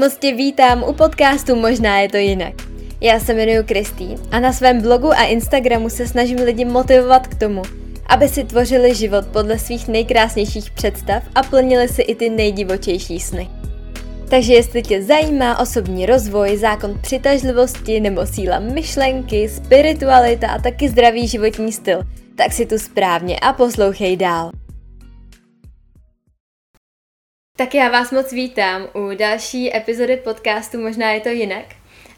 Moc tě vítám u podcastu Možná je to jinak. Já se jmenuji Kristý a na svém blogu a Instagramu se snažím lidi motivovat k tomu, aby si tvořili život podle svých nejkrásnějších představ a plnili si i ty nejdivočejší sny. Takže jestli tě zajímá osobní rozvoj, zákon přitažlivosti nebo síla myšlenky, spiritualita a taky zdravý životní styl, tak si tu správně a poslouchej dál. Tak já vás moc vítám u další epizody podcastu Možná je to jinak.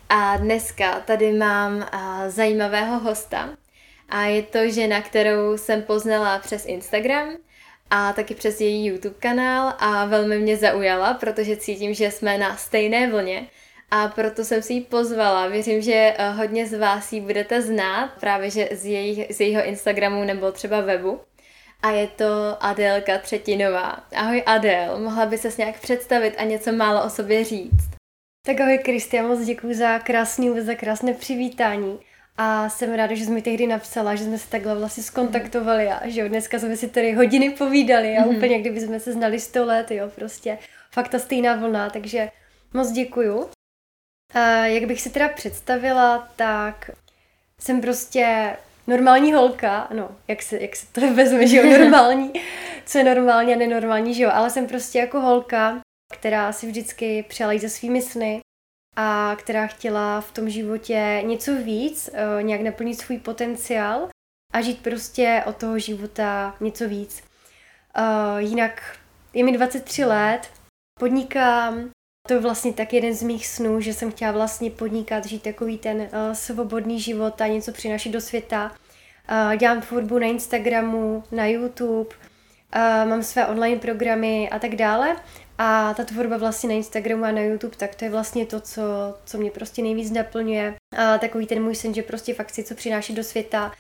A dneska tady mám zajímavého hosta. A je to žena, kterou jsem poznala přes Instagram a taky přes její YouTube kanál a velmi mě zaujala, protože cítím, že jsme na stejné vlně a proto jsem si ji pozvala. Věřím, že eh, hodně z vás ji budete znát, právě že z, jejich, z jejího Instagramu nebo třeba webu. A je to Adélka Třetinová. Ahoj Adél, mohla by ses nějak představit a něco málo o sobě říct? Tak ahoj Kristian, moc děkuji za krásný za krásné přivítání. A jsem ráda, že jsi mi tehdy napsala, že jsme se takhle vlastně skontaktovali a že dneska jsme si tady hodiny povídali a mm-hmm. úplně kdyby jsme se znali sto let, jo, prostě fakt ta stejná vlna, takže moc děkuju. A jak bych si teda představila, tak jsem prostě normální holka, no, jak se, jak se to vezme, že jo, normální, co je normální a nenormální, že jo, ale jsem prostě jako holka, která si vždycky přijala za svými sny a která chtěla v tom životě něco víc, eh, nějak naplnit svůj potenciál a žít prostě od toho života něco víc. Eh, jinak je mi 23 let, podnikám, to je vlastně tak jeden z mých snů, že jsem chtěla vlastně podnikat, žít takový ten uh, svobodný život a něco přinašet do světa. Uh, dělám tvorbu na Instagramu, na YouTube, uh, mám své online programy a tak dále. A ta tvorba vlastně na Instagramu a na YouTube, tak to je vlastně to, co, co mě prostě nejvíc naplňuje. A takový ten můj sen, že prostě fakt si co přinášet do světa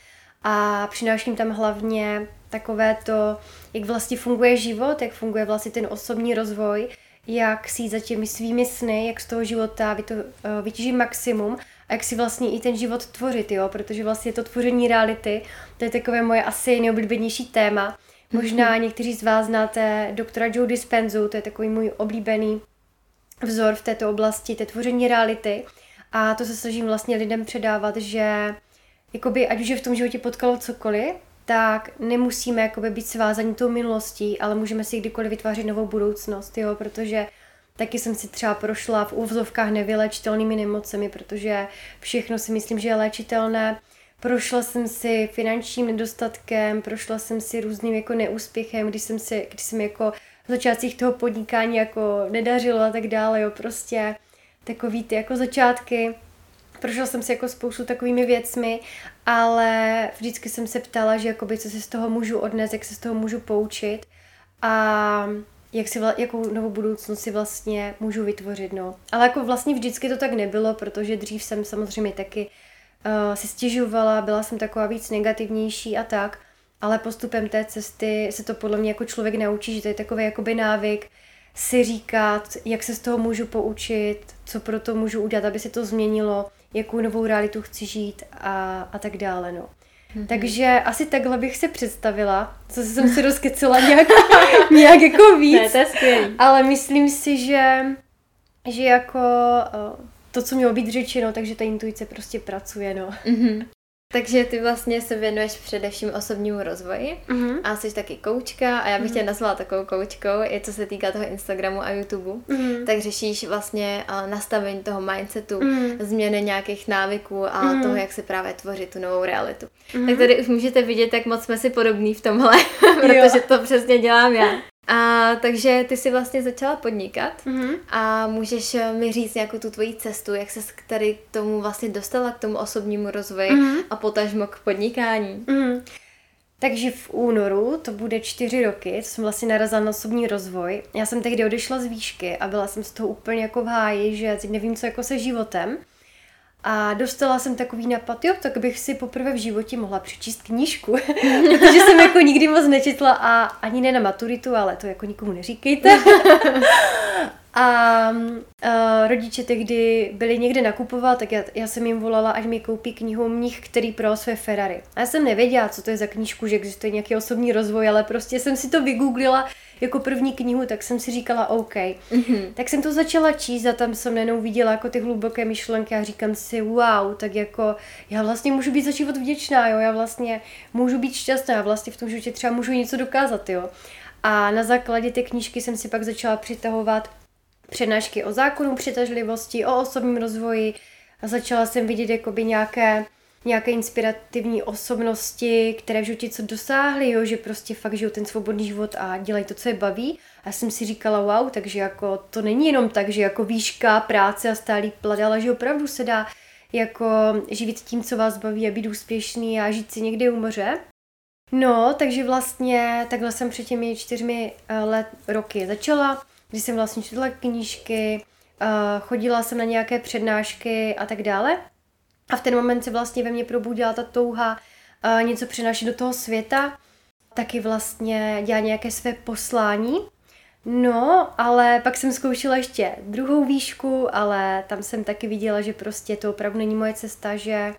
a přináším tam hlavně takové to, jak vlastně funguje život, jak funguje vlastně ten osobní rozvoj, jak si za těmi svými sny, jak z toho života uh, vytěžím maximum a jak si vlastně i ten život tvořit, jo, protože vlastně to tvoření reality, to je takové moje asi nejoblíbenější téma. Možná mhm. někteří z vás znáte doktora Joe Dispenzu, to je takový můj oblíbený vzor v této oblasti, té tvoření reality. A to se snažím vlastně lidem předávat, že jakoby, ať už je v tom životě potkalo cokoliv, tak nemusíme jakoby být svázaní tou minulostí, ale můžeme si kdykoliv vytvářet novou budoucnost, jo, protože taky jsem si třeba prošla v úvzovkách nevylečitelnými nemocemi, protože všechno si myslím, že je léčitelné. Prošla jsem si finančním nedostatkem, prošla jsem si různým jako neúspěchem, když jsem si, když jsem jako v začátcích toho podnikání jako nedařilo a tak dále, jo, prostě takový ty jako začátky, prošla jsem si jako spoustu takovými věcmi, ale vždycky jsem se ptala, že jakoby, co si z toho můžu odnést, jak se z toho můžu poučit a jak si, jakou novou budoucnost si vlastně můžu vytvořit, no. Ale jako vlastně vždycky to tak nebylo, protože dřív jsem samozřejmě taky uh, si stěžovala, byla jsem taková víc negativnější a tak, ale postupem té cesty se to podle mě jako člověk naučí, že to je takový jakoby návyk, si říkat, jak se z toho můžu poučit, co pro to můžu udělat, aby se to změnilo, jakou novou realitu chci žít a, a tak dále. No. Mm-hmm. Takže asi takhle bych se představila. Co jsem si rozkecela nějak, nějak jako víc. Ne, to je skvělý. Ale myslím si, že, že jako eh, to, co mělo být řečeno, takže ta intuice prostě pracuje, no. Mm-hmm. Takže ty vlastně se věnuješ především osobnímu rozvoji mm-hmm. a jsi taky koučka a já bych mm-hmm. tě nazvala takovou koučkou, i co se týká toho Instagramu a YouTube. Mm-hmm. Tak řešíš vlastně uh, nastavení toho mindsetu, mm-hmm. změny nějakých návyků a mm-hmm. toho, jak si právě tvořit tu novou realitu. Mm-hmm. Tak tady už můžete vidět, jak moc jsme si podobní v tomhle, protože to přesně dělám já. A takže ty si vlastně začala podnikat mm-hmm. a můžeš eh, mi říct nějakou tu tvoji cestu, jak se k tady tomu vlastně dostala k tomu osobnímu rozvoji mm-hmm. a potažmo k podnikání. Mm-hmm. Takže v únoru, to bude čtyři roky, co jsem vlastně narazila na osobní rozvoj. Já jsem tehdy odešla z výšky a byla jsem z toho úplně jako v háji, že teď nevím, co jako se životem. A dostala jsem takový nápad, jo, tak bych si poprvé v životě mohla přečíst knížku, protože jsem jako nikdy moc nečetla a ani ne na maturitu, ale to jako nikomu neříkejte. A uh, rodiče tehdy byli někde nakupovat, tak já, já jsem jim volala, ať mi koupí knihu Mních, který pro své Ferrari. A já jsem nevěděla, co to je za knížku, že existuje nějaký osobní rozvoj, ale prostě jsem si to vygooglila jako první knihu, tak jsem si říkala OK. Mm-hmm. Tak jsem to začala číst a tam jsem nenou viděla jako ty hluboké myšlenky a říkám si wow, tak jako já vlastně můžu být za život vděčná, jo, já vlastně můžu být šťastná, já vlastně v tom životě třeba můžu něco dokázat, jo. A na základě té knížky jsem si pak začala přitahovat přednášky o zákonu přitažlivosti, o osobním rozvoji a začala jsem vidět jakoby nějaké, nějaké inspirativní osobnosti, které v životě co dosáhly, jo, že prostě fakt žijou ten svobodný život a dělají to, co je baví. A já jsem si říkala, wow, takže jako to není jenom tak, že jako výška, práce a stálý plat, ale že opravdu se dá jako živit tím, co vás baví a být úspěšný a žít si někde u moře. No, takže vlastně takhle jsem před těmi čtyřmi eh, let, roky začala kdy jsem vlastně četla knížky, chodila jsem na nějaké přednášky a tak dále. A v ten moment se vlastně ve mně probudila ta touha něco přinášet do toho světa, taky vlastně dělat nějaké své poslání. No, ale pak jsem zkoušela ještě druhou výšku, ale tam jsem taky viděla, že prostě to opravdu není moje cesta, že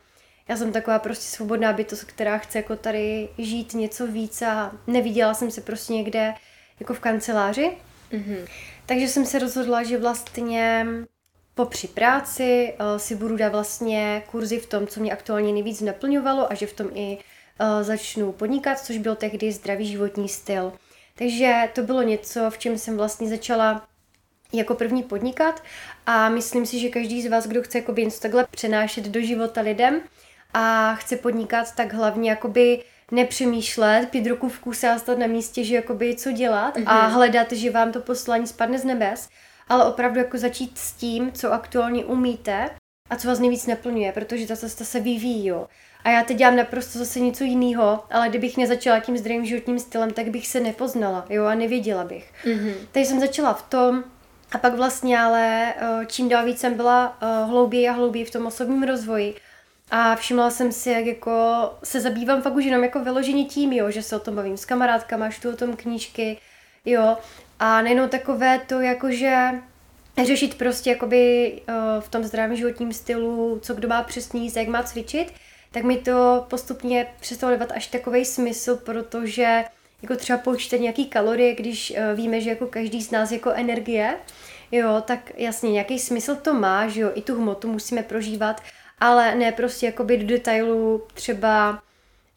já jsem taková prostě svobodná bytost, která chce jako tady žít něco víc a neviděla jsem se prostě někde jako v kanceláři. Mm-hmm. Takže jsem se rozhodla, že vlastně po při práci uh, si budu dát vlastně kurzy v tom, co mě aktuálně nejvíc naplňovalo a že v tom i uh, začnu podnikat, což byl tehdy zdravý životní styl. Takže to bylo něco, v čem jsem vlastně začala jako první podnikat a myslím si, že každý z vás, kdo chce jakoby něco takhle přenášet do života lidem a chce podnikat, tak hlavně jakoby nepřemýšlet, pět ruku v kuse a stát na místě, že jakoby co dělat mm-hmm. a mhm. hledat, že vám to poslání spadne z nebes, ale opravdu jako začít s tím, co aktuálně umíte a co vás nejvíc naplňuje, protože ta cesta se vyvíjí, jo. A já teď dělám naprosto zase něco jiného, ale kdybych nezačala tím zdravým životním stylem, tak bych se nepoznala, jo, a nevěděla bych. Mm-hmm. Takže jsem začala v tom, a pak vlastně ale eh, čím dál víc jsem byla eh, hlouběji a hlouběji v tom osobním rozvoji, a všimla jsem si, jak jako se zabývám fakt už jenom jako vyložení tím, jo, že se o tom bavím s kamarádkama, čtu o tom knížky, jo. A nejenom takové to, jakože řešit prostě jakoby uh, v tom zdravém životním stylu, co kdo má přesně jak má cvičit, tak mi to postupně přestalo dávat až takový smysl, protože jako třeba počítat nějaký kalorie, když uh, víme, že jako každý z nás jako energie, jo, tak jasně nějaký smysl to má, že jo, i tu hmotu musíme prožívat, ale ne prostě jakoby do detailu třeba,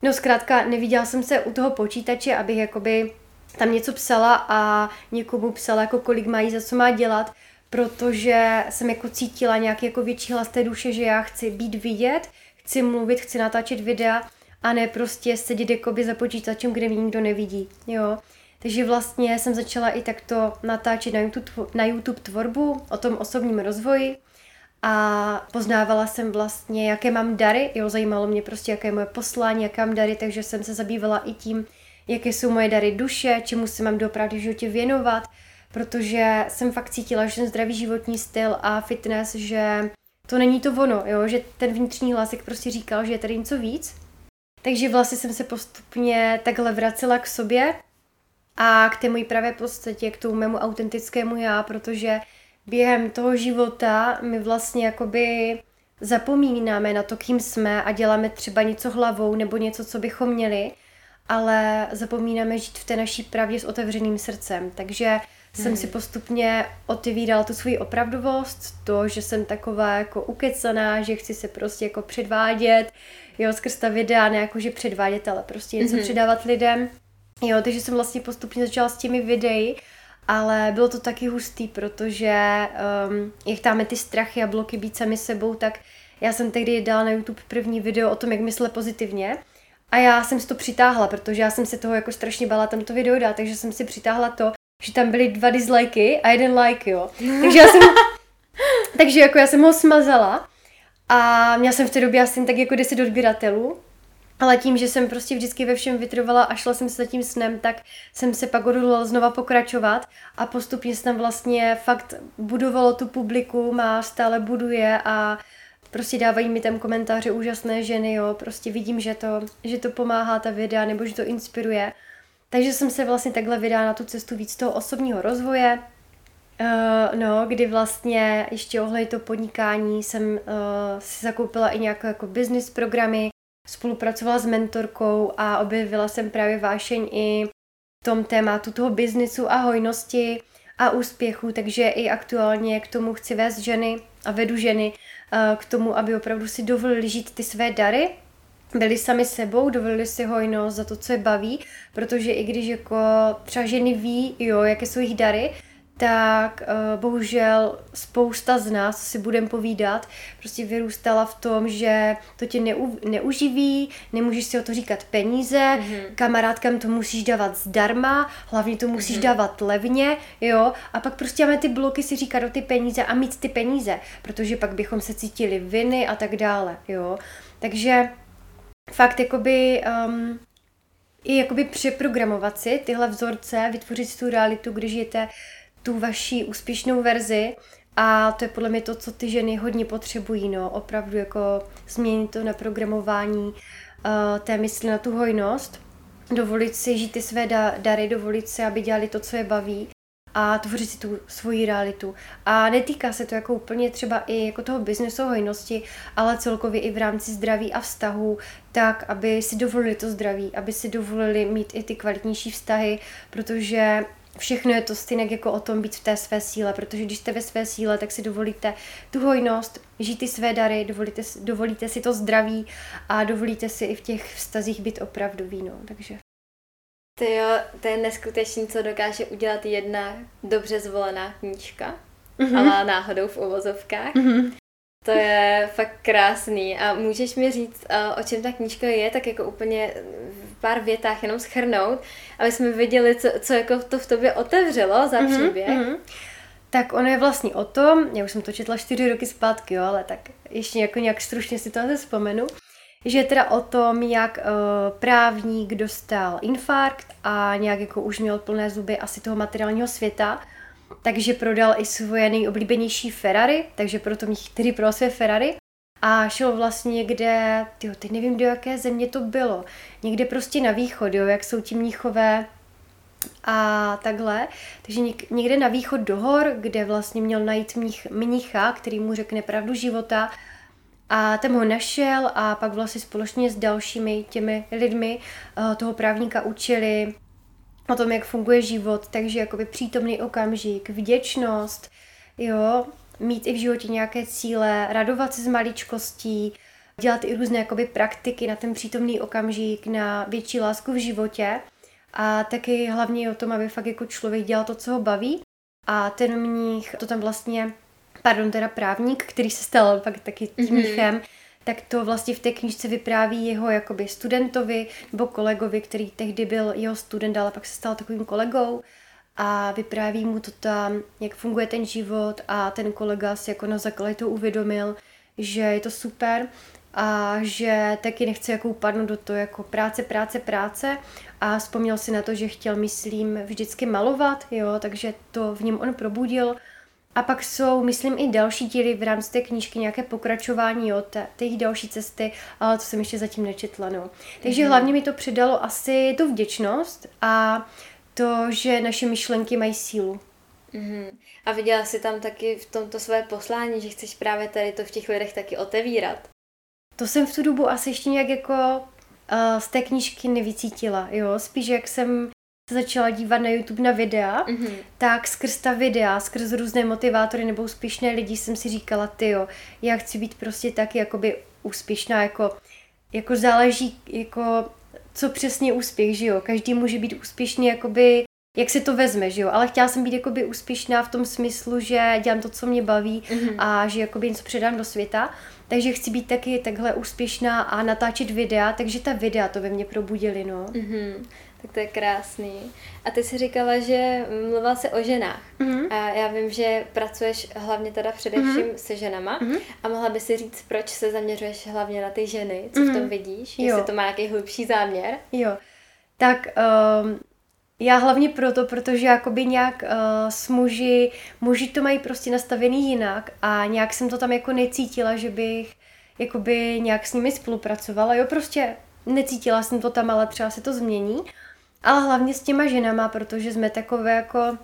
no zkrátka neviděla jsem se u toho počítače, abych jakoby tam něco psala a někomu psala, jako kolik mají, za co má dělat, protože jsem jako cítila nějaký jako větší hlas té duše, že já chci být vidět, chci mluvit, chci natáčet videa a ne prostě sedět jakoby za počítačem, kde mě nikdo nevidí, jo. Takže vlastně jsem začala i takto natáčet na YouTube, na YouTube tvorbu o tom osobním rozvoji, a poznávala jsem vlastně, jaké mám dary, jo, zajímalo mě prostě, jaké je moje poslání, jaké mám dary, takže jsem se zabývala i tím, jaké jsou moje dary duše, čemu se mám doopravdy v životě věnovat, protože jsem fakt cítila, že ten zdravý životní styl a fitness, že to není to ono, jo, že ten vnitřní hlasek prostě říkal, že je tady něco víc. Takže vlastně jsem se postupně takhle vracela k sobě a k té mojí pravé podstatě, k tomu mému autentickému já, protože během toho života my vlastně jakoby zapomínáme na to, kým jsme a děláme třeba něco hlavou nebo něco, co bychom měli, ale zapomínáme žít v té naší pravdě s otevřeným srdcem. Takže hmm. jsem si postupně otevírala tu svoji opravdovost, to, že jsem taková jako ukecaná, že chci se prostě jako předvádět, jo, skrz ta videa, ne jako že předvádět, ale prostě něco hmm. předávat lidem. Jo, takže jsem vlastně postupně začala s těmi videi ale bylo to taky hustý, protože um, jak dáme ty strachy a bloky být sami sebou, tak já jsem tehdy dala na YouTube první video o tom, jak myslet pozitivně. A já jsem si to přitáhla, protože já jsem si toho jako strašně bala tam to video dát, takže jsem si přitáhla to, že tam byly dva dislikey a jeden like, jo. Takže já jsem, takže jako já jsem ho smazala a měla jsem v té době asi tak jako 10 odběratelů ale tím, že jsem prostě vždycky ve všem vytrvala a šla jsem se za tím snem, tak jsem se pak odhodlala znova pokračovat a postupně jsem vlastně fakt budovalo tu publiku, má stále buduje a prostě dávají mi tam komentáře úžasné ženy, jo, prostě vidím, že to, že to pomáhá ta videa nebo že to inspiruje. Takže jsem se vlastně takhle vydala na tu cestu víc toho osobního rozvoje. Uh, no, kdy vlastně ještě ohledně to podnikání jsem uh, si zakoupila i nějaké jako business programy, spolupracovala s mentorkou a objevila jsem právě vášeň i v tom tématu toho biznisu a hojnosti a úspěchu, takže i aktuálně k tomu chci vést ženy a vedu ženy k tomu, aby opravdu si dovolili žít ty své dary, byli sami sebou, dovolili si hojnost za to, co je baví, protože i když jako třeba ženy ví, jo, jaké jsou jejich dary, tak uh, bohužel spousta z nás, co si budeme povídat, prostě vyrůstala v tom, že to tě neu, neuživí, nemůžeš si o to říkat peníze, mm-hmm. kamarádkám to musíš dávat zdarma, hlavně to musíš mm-hmm. dávat levně, jo, a pak prostě máme ty bloky si říkat o ty peníze a mít ty peníze, protože pak bychom se cítili viny a tak dále, jo. Takže fakt jakoby um, i jakoby přeprogramovat si tyhle vzorce, vytvořit si tu realitu, když žijete tu vaši úspěšnou verzi a to je podle mě to, co ty ženy hodně potřebují, no, opravdu jako změnit to na programování uh, té mysli na tu hojnost, dovolit si žít ty své da- dary, dovolit si, aby dělali to, co je baví a tvořit si tu svoji realitu. A netýká se to jako úplně třeba i jako toho biznesu hojnosti, ale celkově i v rámci zdraví a vztahu, tak, aby si dovolili to zdraví, aby si dovolili mít i ty kvalitnější vztahy, protože všechno je to stejně jako o tom být v té své síle, protože když jste ve své síle, tak si dovolíte tu hojnost, žít ty své dary, dovolíte, dovolíte si to zdraví a dovolíte si i v těch vztazích být opravdu víno. Takže ty jo, to je neskutečný, co dokáže udělat jedna dobře zvolená knížka, mm-hmm. ale náhodou v uvozovkách. Mm-hmm. To je fakt krásný. A můžeš mi říct, o čem ta knížka je, tak jako úplně v pár větách jenom schrnout, aby jsme viděli, co, co jako to v tobě otevřelo za mm-hmm, příběh. Mm-hmm. Tak ono je vlastně o tom, já už jsem to četla čtyři roky zpátky, jo, ale tak ještě jako nějak stručně si to vzpomenu že je teda o tom, jak uh, právník dostal infarkt a nějak jako už měl plné zuby asi toho materiálního světa, takže prodal i svoje nejoblíbenější Ferrari, takže proto mě tedy pro své Ferrari. A šel vlastně někde, tyjo, teď nevím do jaké země to bylo, někde prostě na východ, jo, jak jsou ti mníchové a takhle. Takže někde na východ do hor, kde vlastně měl najít mnich, mnicha, který mu řekne pravdu života. A ten ho našel a pak vlastně společně s dalšími těmi lidmi uh, toho právníka učili o tom, jak funguje život, takže jakoby přítomný okamžik, vděčnost, jo, mít i v životě nějaké cíle, radovat se z maličkostí, dělat i různé jakoby praktiky na ten přítomný okamžik, na větší lásku v životě a taky hlavně o tom, aby fakt jako člověk dělal to, co ho baví a ten mních to tam vlastně pardon, teda právník, který se stal pak taky tím mm-hmm. Tak to vlastně v té knižce vypráví jeho jakoby studentovi nebo kolegovi, který tehdy byl jeho student, ale pak se stal takovým kolegou. A vypráví mu to tam, jak funguje ten život a ten kolega si jako na základě to uvědomil, že je to super a že taky nechce jako upadnout do toho jako práce, práce, práce. A vzpomněl si na to, že chtěl, myslím, vždycky malovat, jo, takže to v něm on probudil a pak jsou, myslím, i další díly v rámci té knížky, nějaké pokračování od té, té další cesty, ale to jsem ještě zatím nečetla. No. Takže mm-hmm. hlavně mi to přidalo asi tu vděčnost a to, že naše myšlenky mají sílu. Mm-hmm. A viděla jsi tam taky v tomto své poslání, že chceš právě tady to v těch lidech taky otevírat? To jsem v tu dobu asi ještě nějak jako uh, z té knížky nevycítila, jo. Spíš jak jsem začala dívat na YouTube na videa, mm-hmm. tak skrz ta videa, skrz různé motivátory nebo úspěšné lidi jsem si říkala, ty jo, já chci být prostě taky jakoby úspěšná, jako, jako záleží, jako co přesně úspěch, že jo, každý může být úspěšný, jakoby jak se to vezme, že jo, ale chtěla jsem být jakoby úspěšná v tom smyslu, že dělám to, co mě baví mm-hmm. a že jakoby něco předám do světa, takže chci být taky takhle úspěšná a natáčet videa, takže ta videa to ve mně probudily, no. Mm-hmm. Tak to je krásný. A ty jsi říkala, že mluvila se o ženách. Mm-hmm. A já vím, že pracuješ hlavně teda především mm-hmm. se ženama. Mm-hmm. A mohla by si říct, proč se zaměřuješ hlavně na ty ženy? Co mm-hmm. v tom mhm. vidíš? Jo. Jestli to má nějaký hlubší záměr? Jo. Tak um, já hlavně proto, protože jakoby nějak uh, s muži, muži to mají prostě nastavený jinak a nějak jsem to tam jako necítila, že bych jakoby nějak s nimi spolupracovala. Jo, prostě necítila jsem to tam, ale třeba se to změní ale hlavně s těma ženama, protože jsme takové jako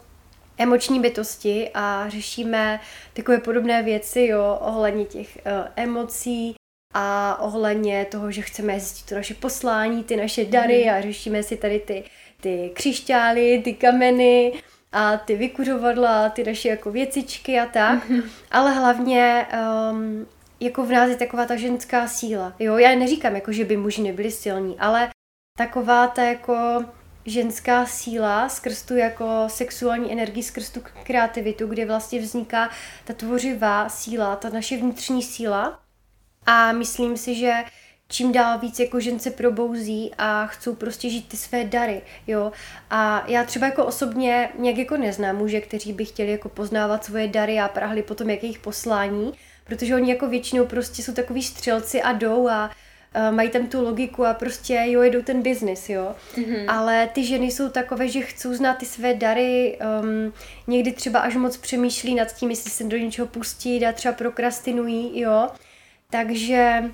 emoční bytosti a řešíme takové podobné věci, jo, ohledně těch uh, emocí a ohledně toho, že chceme zjistit to naše poslání, ty naše dary mm. a řešíme si tady ty, ty křišťály, ty kameny a ty vykuřovadla, ty naše jako věcičky a tak, mm. ale hlavně um, jako v nás je taková ta ženská síla, jo, já neříkám jako, že by muži nebyli silní, ale taková ta jako ženská síla skrz tu jako sexuální energii, skrz tu kreativitu, kde vlastně vzniká ta tvořivá síla, ta naše vnitřní síla. A myslím si, že čím dál víc jako žen se probouzí a chcou prostě žít ty své dary, jo. A já třeba jako osobně nějak jako neznám muže, kteří by chtěli jako poznávat svoje dary a prahli potom jak jejich poslání, protože oni jako většinou prostě jsou takový střelci a jdou a uh, mají tam tu logiku a prostě jo, jedou ten biznis, jo. Mm-hmm. Ale ty ženy jsou takové, že chcou znát ty své dary, um, někdy třeba až moc přemýšlí nad tím, jestli se do něčeho pustí a třeba prokrastinují, jo. Takže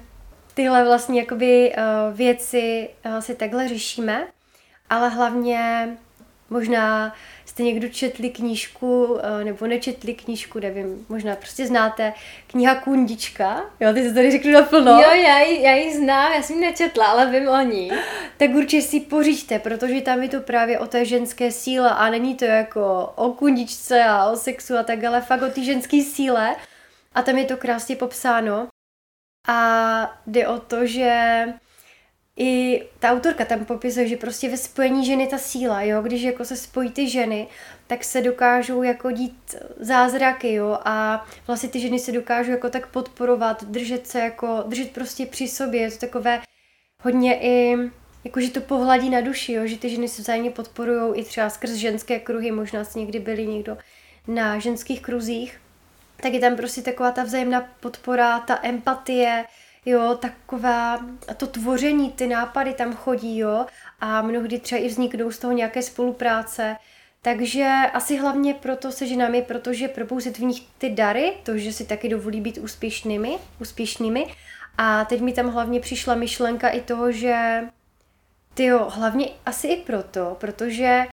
tyhle vlastně jakoby uh, věci uh, si takhle řešíme, ale hlavně možná jste někdo četli knížku, eh, nebo nečetli knížku, nevím, možná prostě znáte, kniha Kundička, jo, ty se tady řeknu naplno. Jo, já ji, já ji znám, já jsem ji nečetla, ale vím o ní. Tak určitě si pořiďte, protože tam je to právě o té ženské síle a není to jako o kundičce a o sexu a tak, ale fakt o té ženské síle a tam je to krásně popsáno. A jde o to, že i ta autorka tam popisuje, že prostě ve spojení ženy ta síla, jo, když jako se spojí ty ženy, tak se dokážou jako dít zázraky, jo, a vlastně ty ženy se dokážou jako tak podporovat, držet se jako, držet prostě při sobě, je to takové hodně i, jako že to pohladí na duši, jo, že ty ženy se vzájemně podporují i třeba skrz ženské kruhy, možná si někdy byli někdo na ženských kruzích, tak je tam prostě taková ta vzájemná podpora, ta empatie, jo, taková, to tvoření, ty nápady tam chodí, jo, a mnohdy třeba i vzniknou z toho nějaké spolupráce, takže asi hlavně proto se ženami, protože probouzet v nich ty dary, to, že si taky dovolí být úspěšnými, úspěšnými. A teď mi tam hlavně přišla myšlenka i toho, že ty jo, hlavně asi i proto, protože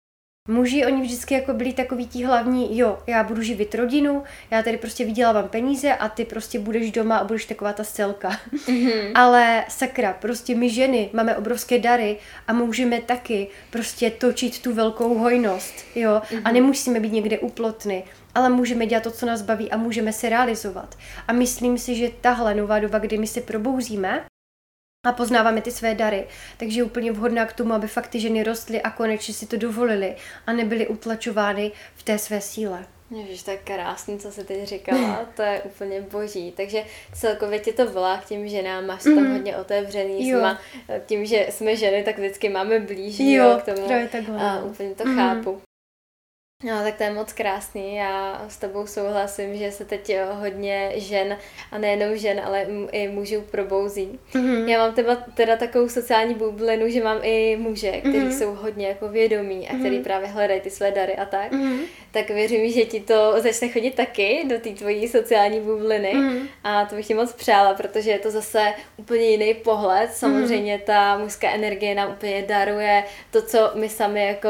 Muži, oni vždycky jako byli takový ti hlavní, jo, já budu živit rodinu, já tady prostě vydělávám peníze a ty prostě budeš doma a budeš taková ta stelka. Mm-hmm. Ale sakra, prostě my ženy máme obrovské dary a můžeme taky prostě točit tu velkou hojnost, jo, mm-hmm. a mhm. nemusíme být někde uplotny, ale můžeme dělat to, co nás baví a můžeme se realizovat. A myslím si, že tahle nová doba, kdy my se probouzíme, a poznáváme ty své dary. Takže je úplně vhodná k tomu, aby fakt ty ženy rostly a konečně si to dovolili a nebyly utlačovány v té své síle. Ježiš, to je krásný, co se teď říkala, to je úplně boží. Takže celkově tě to volá k těm ženám, máš tam mm. hodně otevřený, jo. Jsme, tím, že jsme ženy, tak vždycky máme blíž jo, k tomu. takhle. A úplně to mm. chápu. No, tak to je moc krásný. Já s tebou souhlasím, že se teď hodně žen, a nejenom žen, ale i mužů probouzí. Mm-hmm. Já mám teda, teda takovou sociální bublinu, že mám i muže, kteří mm-hmm. jsou hodně jako vědomí a kteří mm-hmm. právě hledají ty své dary a tak. Mm-hmm. Tak věřím, že ti to začne chodit taky do té tvojí sociální bubliny mm-hmm. a to bych ti moc přála, protože je to zase úplně jiný pohled. Samozřejmě mm-hmm. ta mužská energie nám úplně daruje to, co my sami jako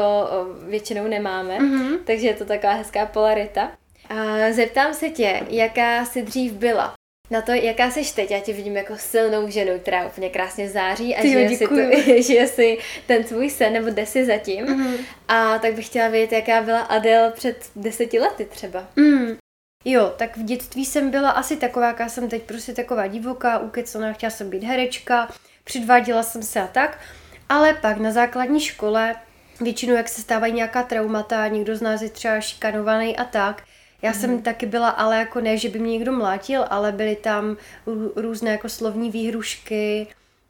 většinou nemáme. Mm-hmm takže je to taková hezká polarita. A zeptám se tě, jaká jsi dřív byla? Na to, jaká jsi teď, já tě vidím jako silnou ženu, která úplně krásně září a že si, tu, že si ten svůj sen, nebo jde si zatím. Mm. A tak bych chtěla vědět, jaká byla Adele před deseti lety třeba. Mm. Jo, tak v dětství jsem byla asi taková, jaká jsem teď, prostě taková divoká, ukecaná, chtěla jsem být herečka, předváděla jsem se a tak. Ale pak na základní škole většinou, jak se stávají nějaká traumata, někdo z nás je třeba šikanovaný a tak. Já mm. jsem mhm. taky byla, ale jako ne, že by mě někdo mlátil, ale byly tam různé jako slovní výhrušky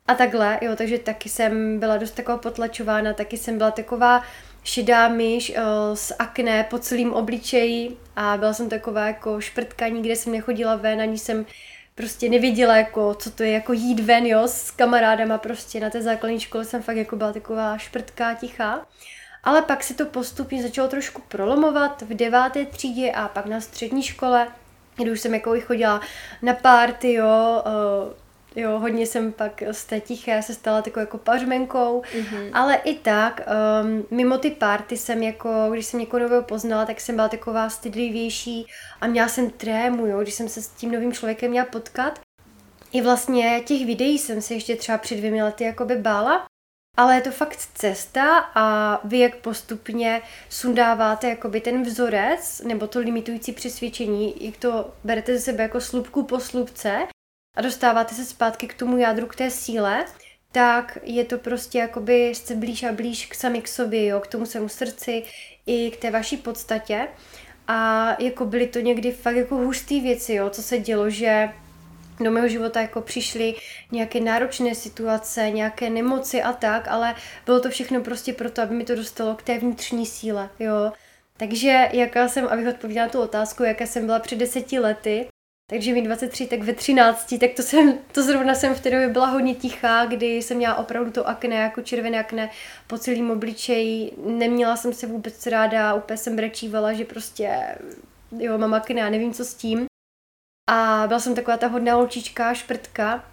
a takhle, jo, takže taky jsem byla dost taková potlačována, taky jsem byla taková šedá myš uh, s akné po celým obličeji a byla jsem taková jako šprtka, nikde jsem nechodila ven, ani jsem prostě nevěděla, jako, co to je jako jít ven, jo, s kamarádama prostě na té základní škole jsem fakt jako byla taková šprtká, tichá. Ale pak se to postupně začalo trošku prolomovat v deváté třídě a pak na střední škole, kdy už jsem jako chodila na párty, jo, uh, jo, hodně jsem pak z té tiché se stala takovou jako pařmenkou, mm-hmm. ale i tak, um, mimo ty party jsem jako, když jsem někoho nového poznala, tak jsem byla taková stydlivější a měla jsem trému, jo, když jsem se s tím novým člověkem měla potkat. I vlastně těch videí jsem se ještě třeba před dvěmi lety jakoby bála, ale je to fakt cesta a vy jak postupně sundáváte jakoby ten vzorec nebo to limitující přesvědčení, jak to berete ze sebe jako slupku po slupce a dostáváte se zpátky k tomu jádru, k té síle, tak je to prostě jakoby jste blíž a blíž k sami k sobě, jo, k tomu svému srdci i k té vaší podstatě. A jako byly to někdy fakt jako hustý věci, jo, co se dělo, že do mého života jako přišly nějaké náročné situace, nějaké nemoci a tak, ale bylo to všechno prostě proto, aby mi to dostalo k té vnitřní síle, jo. Takže jaká jsem, abych odpověděla tu otázku, jaká jsem byla před deseti lety, takže mi 23, tak ve 13, tak to jsem, to zrovna jsem v té době byla hodně tichá, kdy jsem měla opravdu to akné, jako červené akné po celém obličeji. Neměla jsem se vůbec ráda, úplně jsem brečívala, že prostě, jo, mám akné a nevím, co s tím. A byla jsem taková ta hodná holčička, šprtka.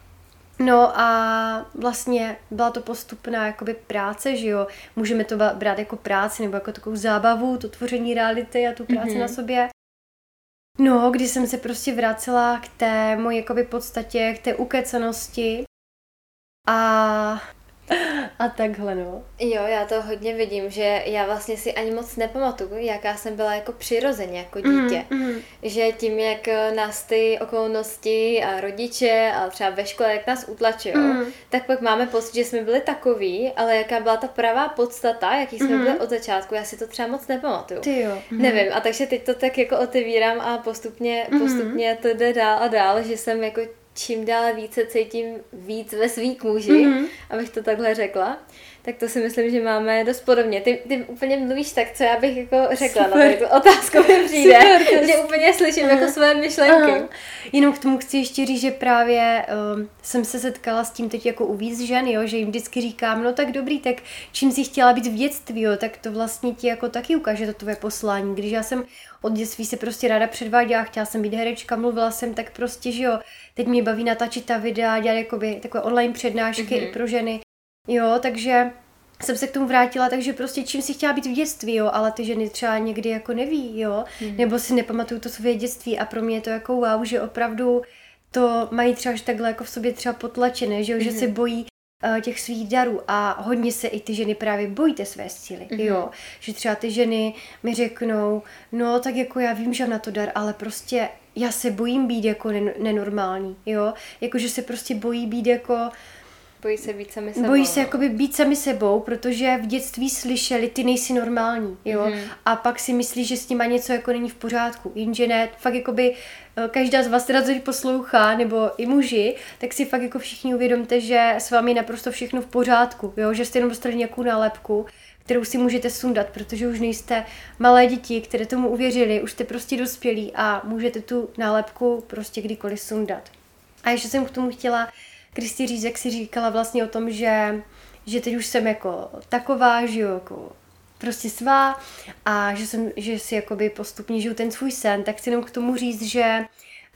No a vlastně byla to postupná jakoby práce, že jo. Můžeme to brát jako práci nebo jako takovou zábavu, to tvoření reality a tu práci mm-hmm. na sobě. No, když jsem se prostě vracela k té mojí jakoby podstatě, k té ukecanosti a a takhle, no. Jo, já to hodně vidím, že já vlastně si ani moc nepamatuju, jaká jsem byla jako přirozeně, jako mhm, dítě. Mm, mm. Že tím, jak nás ty okolnosti a rodiče a třeba ve škole, jak nás utlačují, mm. tak pak máme pocit, že jsme byli takový, ale jaká byla ta pravá podstata, jaký jsme mm. byli od začátku, já si to třeba moc nepamatuju. Ty jo. Mm. Nevím, a takže teď to tak jako otevírám a postupně, mm. postupně to jde dál a dál, že jsem jako čím dál více cítím víc ve svý kůži, mm-hmm. abych to takhle řekla tak to si myslím, že máme dost podobně. Ty, ty úplně mluvíš tak, co já bych jako řekla Super. na tu otázku mi přijde, Super, že úplně slyším Aha. jako své myšlenky. Aha. Jenom k tomu chci ještě říct, že právě um, jsem se setkala s tím teď jako u víc žen, jo, že jim vždycky říkám, no tak dobrý, tak čím jsi chtěla být v dětství, jo, tak to vlastně ti jako taky ukáže to tvoje poslání. Když já jsem od dětství se prostě ráda předváděla, chtěla jsem být herečka, mluvila jsem, tak prostě, že jo, teď mě baví natáčet ta videa, dělat jakoby takové online přednášky mm-hmm. i pro ženy, Jo, takže jsem se k tomu vrátila, takže prostě čím si chtěla být v dětství, jo, ale ty ženy třeba někdy jako neví, jo, mm. nebo si nepamatují to své dětství a pro mě je to jako wow, že opravdu to mají třeba až takhle jako v sobě třeba potlačené, že, jo, mm. že se mhm. bojí uh, těch svých darů a hodně se i ty ženy právě bojí té své síly, mm. jo, že třeba ty ženy mi řeknou, no tak jako já vím, že mám na to dar, ale prostě já se bojím být jako nenormální, jo, jakože se prostě bojí být jako Bojí se být sami sebou. Bojí se no. jakoby být sami sebou, protože v dětství slyšeli, ty nejsi normální, jo. Mm. A pak si myslí, že s tím něco jako není v pořádku. Jenže ne, fakt jakoby eh, každá z vás teda, co poslouchá, nebo i muži, tak si fakt jako všichni uvědomte, že s vámi je naprosto všechno v pořádku, jo. Že jste jenom dostali nějakou nálepku, kterou si můžete sundat, protože už nejste malé děti, které tomu uvěřili, už jste prostě dospělí a můžete tu nálepku prostě kdykoliv sundat. A ještě jsem k tomu chtěla Kristi Řízek si říkala vlastně o tom, že, že teď už jsem jako taková, že jo, jako prostě svá a že, jsem, že si jakoby postupně žiju ten svůj sen, tak chci jenom k tomu říct, že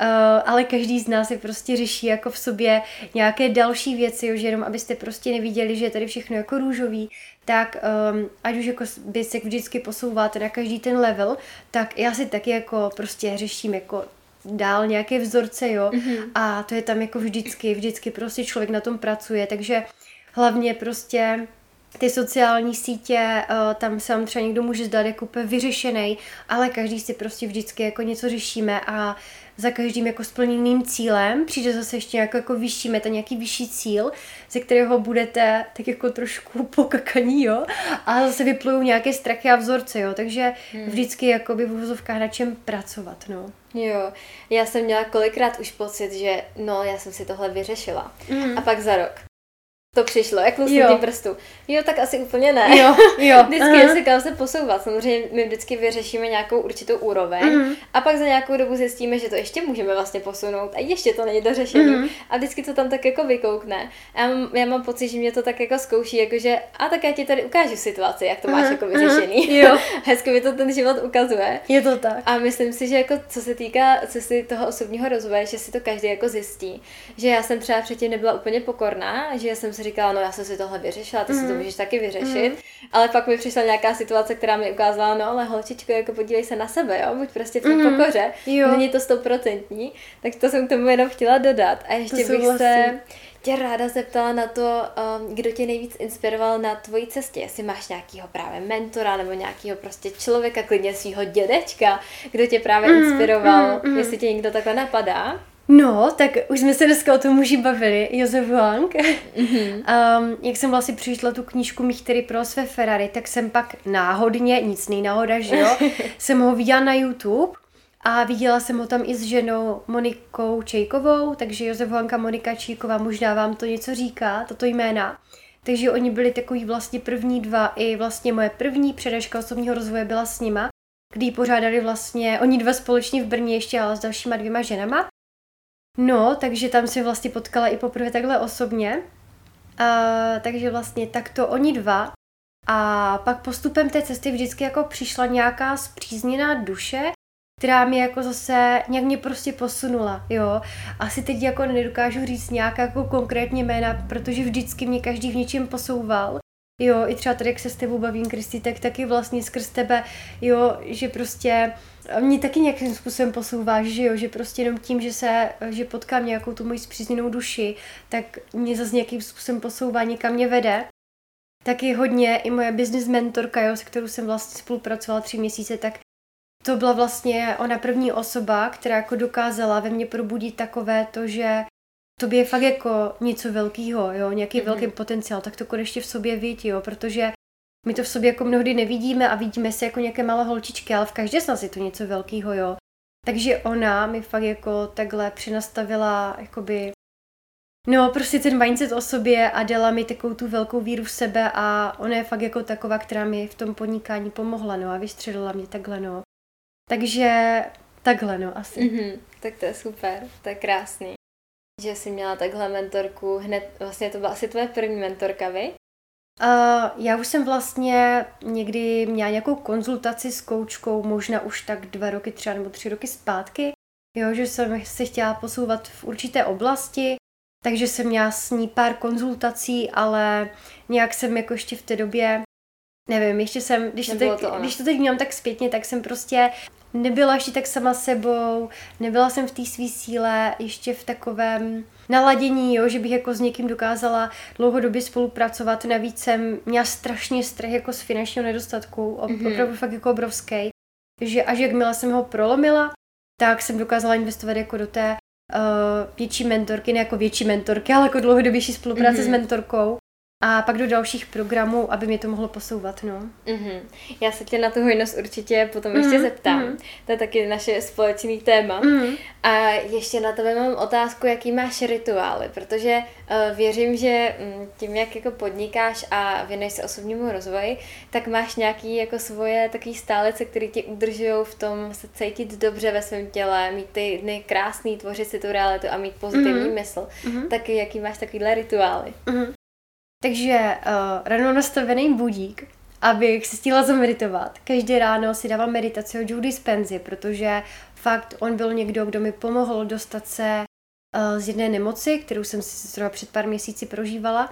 Uh, ale každý z nás je prostě řeší jako v sobě nějaké další věci, jo, že jenom abyste prostě neviděli, že je tady všechno jako růžový, tak um, ať už jako by se vždycky posouváte na každý ten level, tak já si taky jako prostě řeším jako dál nějaké vzorce, jo. Mm-hmm. A to je tam jako vždycky, vždycky prostě člověk na tom pracuje, takže hlavně prostě ty sociální sítě, eh, tam se vám třeba někdo může zdát jako úplně vyřešený, ale každý si prostě vždycky jako něco řešíme a za každým jako splněným cílem přijde zase ještě jako, jako vyšší meta, nějaký vyšší cíl, ze kterého budete tak jako trošku pokakaní, jo, a zase vyplují nějaké strachy a vzorce, jo, takže hmm. vždycky jako by v uvozovkách na čem pracovat, no. Jo, já jsem měla kolikrát už pocit, že no, já jsem si tohle vyřešila. Mm. A pak za rok to přišlo, jak lusknutí prstu. Jo, tak asi úplně ne. Jo, jo. vždycky uh-huh. se kam se posouvat. Samozřejmě my vždycky vyřešíme nějakou určitou úroveň uh-huh. a pak za nějakou dobu zjistíme, že to ještě můžeme vlastně posunout a ještě to není dořešení. Uh-huh. A vždycky to tam tak jako vykoukne. A já mám, já mám pocit, že mě to tak jako zkouší, jakože a tak já ti tady ukážu situaci, jak to máš jako vyřešený. Uh-huh. Jo. Hezky mi to ten život ukazuje. Je to tak. A myslím si, že jako co se týká cesty toho osobního rozvoje, že si to každý jako zjistí. Že já jsem třeba předtím nebyla úplně pokorná, že jsem si říkala, no já jsem si tohle vyřešila, ty mm. si to mhm. můžeš taky vyřešit. Mm. Ale pak mi přišla nějaká situace, která mi ukázala, no ale holčičko, jako podívej se na sebe, jo, buď prostě v té mm. pokoře. Jo. Není to stoprocentní, tak to jsem k tomu jenom chtěla dodat. A ještě to bych vlastně... se tě ráda zeptala na to, um, kdo tě nejvíc inspiroval na tvojí cestě. Jestli máš nějakého právě mentora nebo nějakého prostě člověka, klidně svého dědečka, kdo tě právě mm, inspiroval, mm, mm. jestli tě někdo takhle napadá. No, tak už jsme se dneska o tom muži bavili, Josef Wang. Mm-hmm. Um, jak jsem vlastně přišla tu knížku Mých, který pro své Ferrari, tak jsem pak náhodně, nic nejnáhoda, že jo, jsem ho viděla na YouTube a viděla jsem ho tam i s ženou Monikou Čejkovou, takže Josef Wanka, Monika Čejková, možná vám to něco říká, toto jména. Takže oni byli takový vlastně první dva, i vlastně moje první předažka osobního rozvoje byla s nima, kdy pořádali vlastně, oni dva společně v Brně ještě, ale s dalšíma dvěma ženama. No, takže tam se vlastně potkala i poprvé takhle osobně. A, takže vlastně takto oni dva. A pak postupem té cesty vždycky jako přišla nějaká zpřízněná duše, která mi jako zase nějak mě prostě posunula, jo. Asi teď jako nedokážu říct nějaká jako konkrétně jména, protože vždycky mě každý v něčem posouval. Jo, i třeba tady, jak se s tebou bavím, Kristi, tak taky vlastně skrz tebe, jo, že prostě mě taky nějakým způsobem posouváš, že jo, že prostě jenom tím, že se, že potkám nějakou tu moji zpřízněnou duši, tak mě zase nějakým způsobem posouvá, někam mě vede. Taky hodně i moje business mentorka, jo, se kterou jsem vlastně spolupracovala tři měsíce, tak to byla vlastně ona první osoba, která jako dokázala ve mně probudit takové to, že tobě je fakt jako něco velkého, jo, nějaký mm-hmm. velký potenciál, tak to konečně v sobě vidí, jo, protože my to v sobě jako mnohdy nevidíme a vidíme se jako nějaké malé holčičky, ale v každé z nás je to něco velkého, jo. Takže ona mi fakt jako takhle přinastavila jakoby No, prostě ten mindset o sobě a dala mi takovou tu velkou víru v sebe a ona je fakt jako taková, která mi v tom podnikání pomohla, no a vystřelila mě takhle, no. Takže takhle, no, asi. Mm-hmm, tak to je super, to je krásný. Že jsi měla takhle mentorku. Hned, vlastně to byla asi tvoje první mentorka, vy? Uh, já už jsem vlastně někdy měla nějakou konzultaci s koučkou, možná už tak dva roky třeba nebo tři roky zpátky, jo, že jsem se chtěla posouvat v určité oblasti, takže jsem měla s ní pár konzultací, ale nějak jsem jako ještě v té době, nevím, ještě jsem, když to, teď, to když to teď mělám tak zpětně, tak jsem prostě nebyla ještě tak sama sebou, nebyla jsem v té své síle, ještě v takovém naladění, jo, že bych jako s někým dokázala dlouhodobě spolupracovat. Navíc jsem měla strašně strach jako z finančního nedostatku, mm-hmm. opravdu fakt jako obrovský. Že až jakmile jsem ho prolomila, tak jsem dokázala investovat jako do té uh, větší mentorky, ne jako větší mentorky, ale jako dlouhodobější spolupráce mm-hmm. s mentorkou a pak do dalších programů, aby mě to mohlo posouvat, no. Mm-hmm. Já se tě na tu hojnost určitě potom mm-hmm. ještě zeptám. Mm-hmm. To je taky naše společný téma. Mm-hmm. A ještě na tebe mám otázku, jaký máš rituály, protože uh, věřím, že um, tím, jak jako podnikáš a věnuješ se osobnímu rozvoji, tak máš nějaký jako svoje takový stálece, které tě udržují v tom se cítit dobře ve svém těle, mít ty dny krásný, tvořit si tu realitu a mít pozitivní mm-hmm. mysl. Mm-hmm. Tak jaký máš takovýhle rituály? Mm-hmm. Takže uh, ráno nastavený budík, abych si stihla zameditovat. Každé ráno si dávám meditaci od Judy Spenzy, protože fakt on byl někdo, kdo mi pomohl dostat se uh, z jedné nemoci, kterou jsem si zrovna před pár měsíci prožívala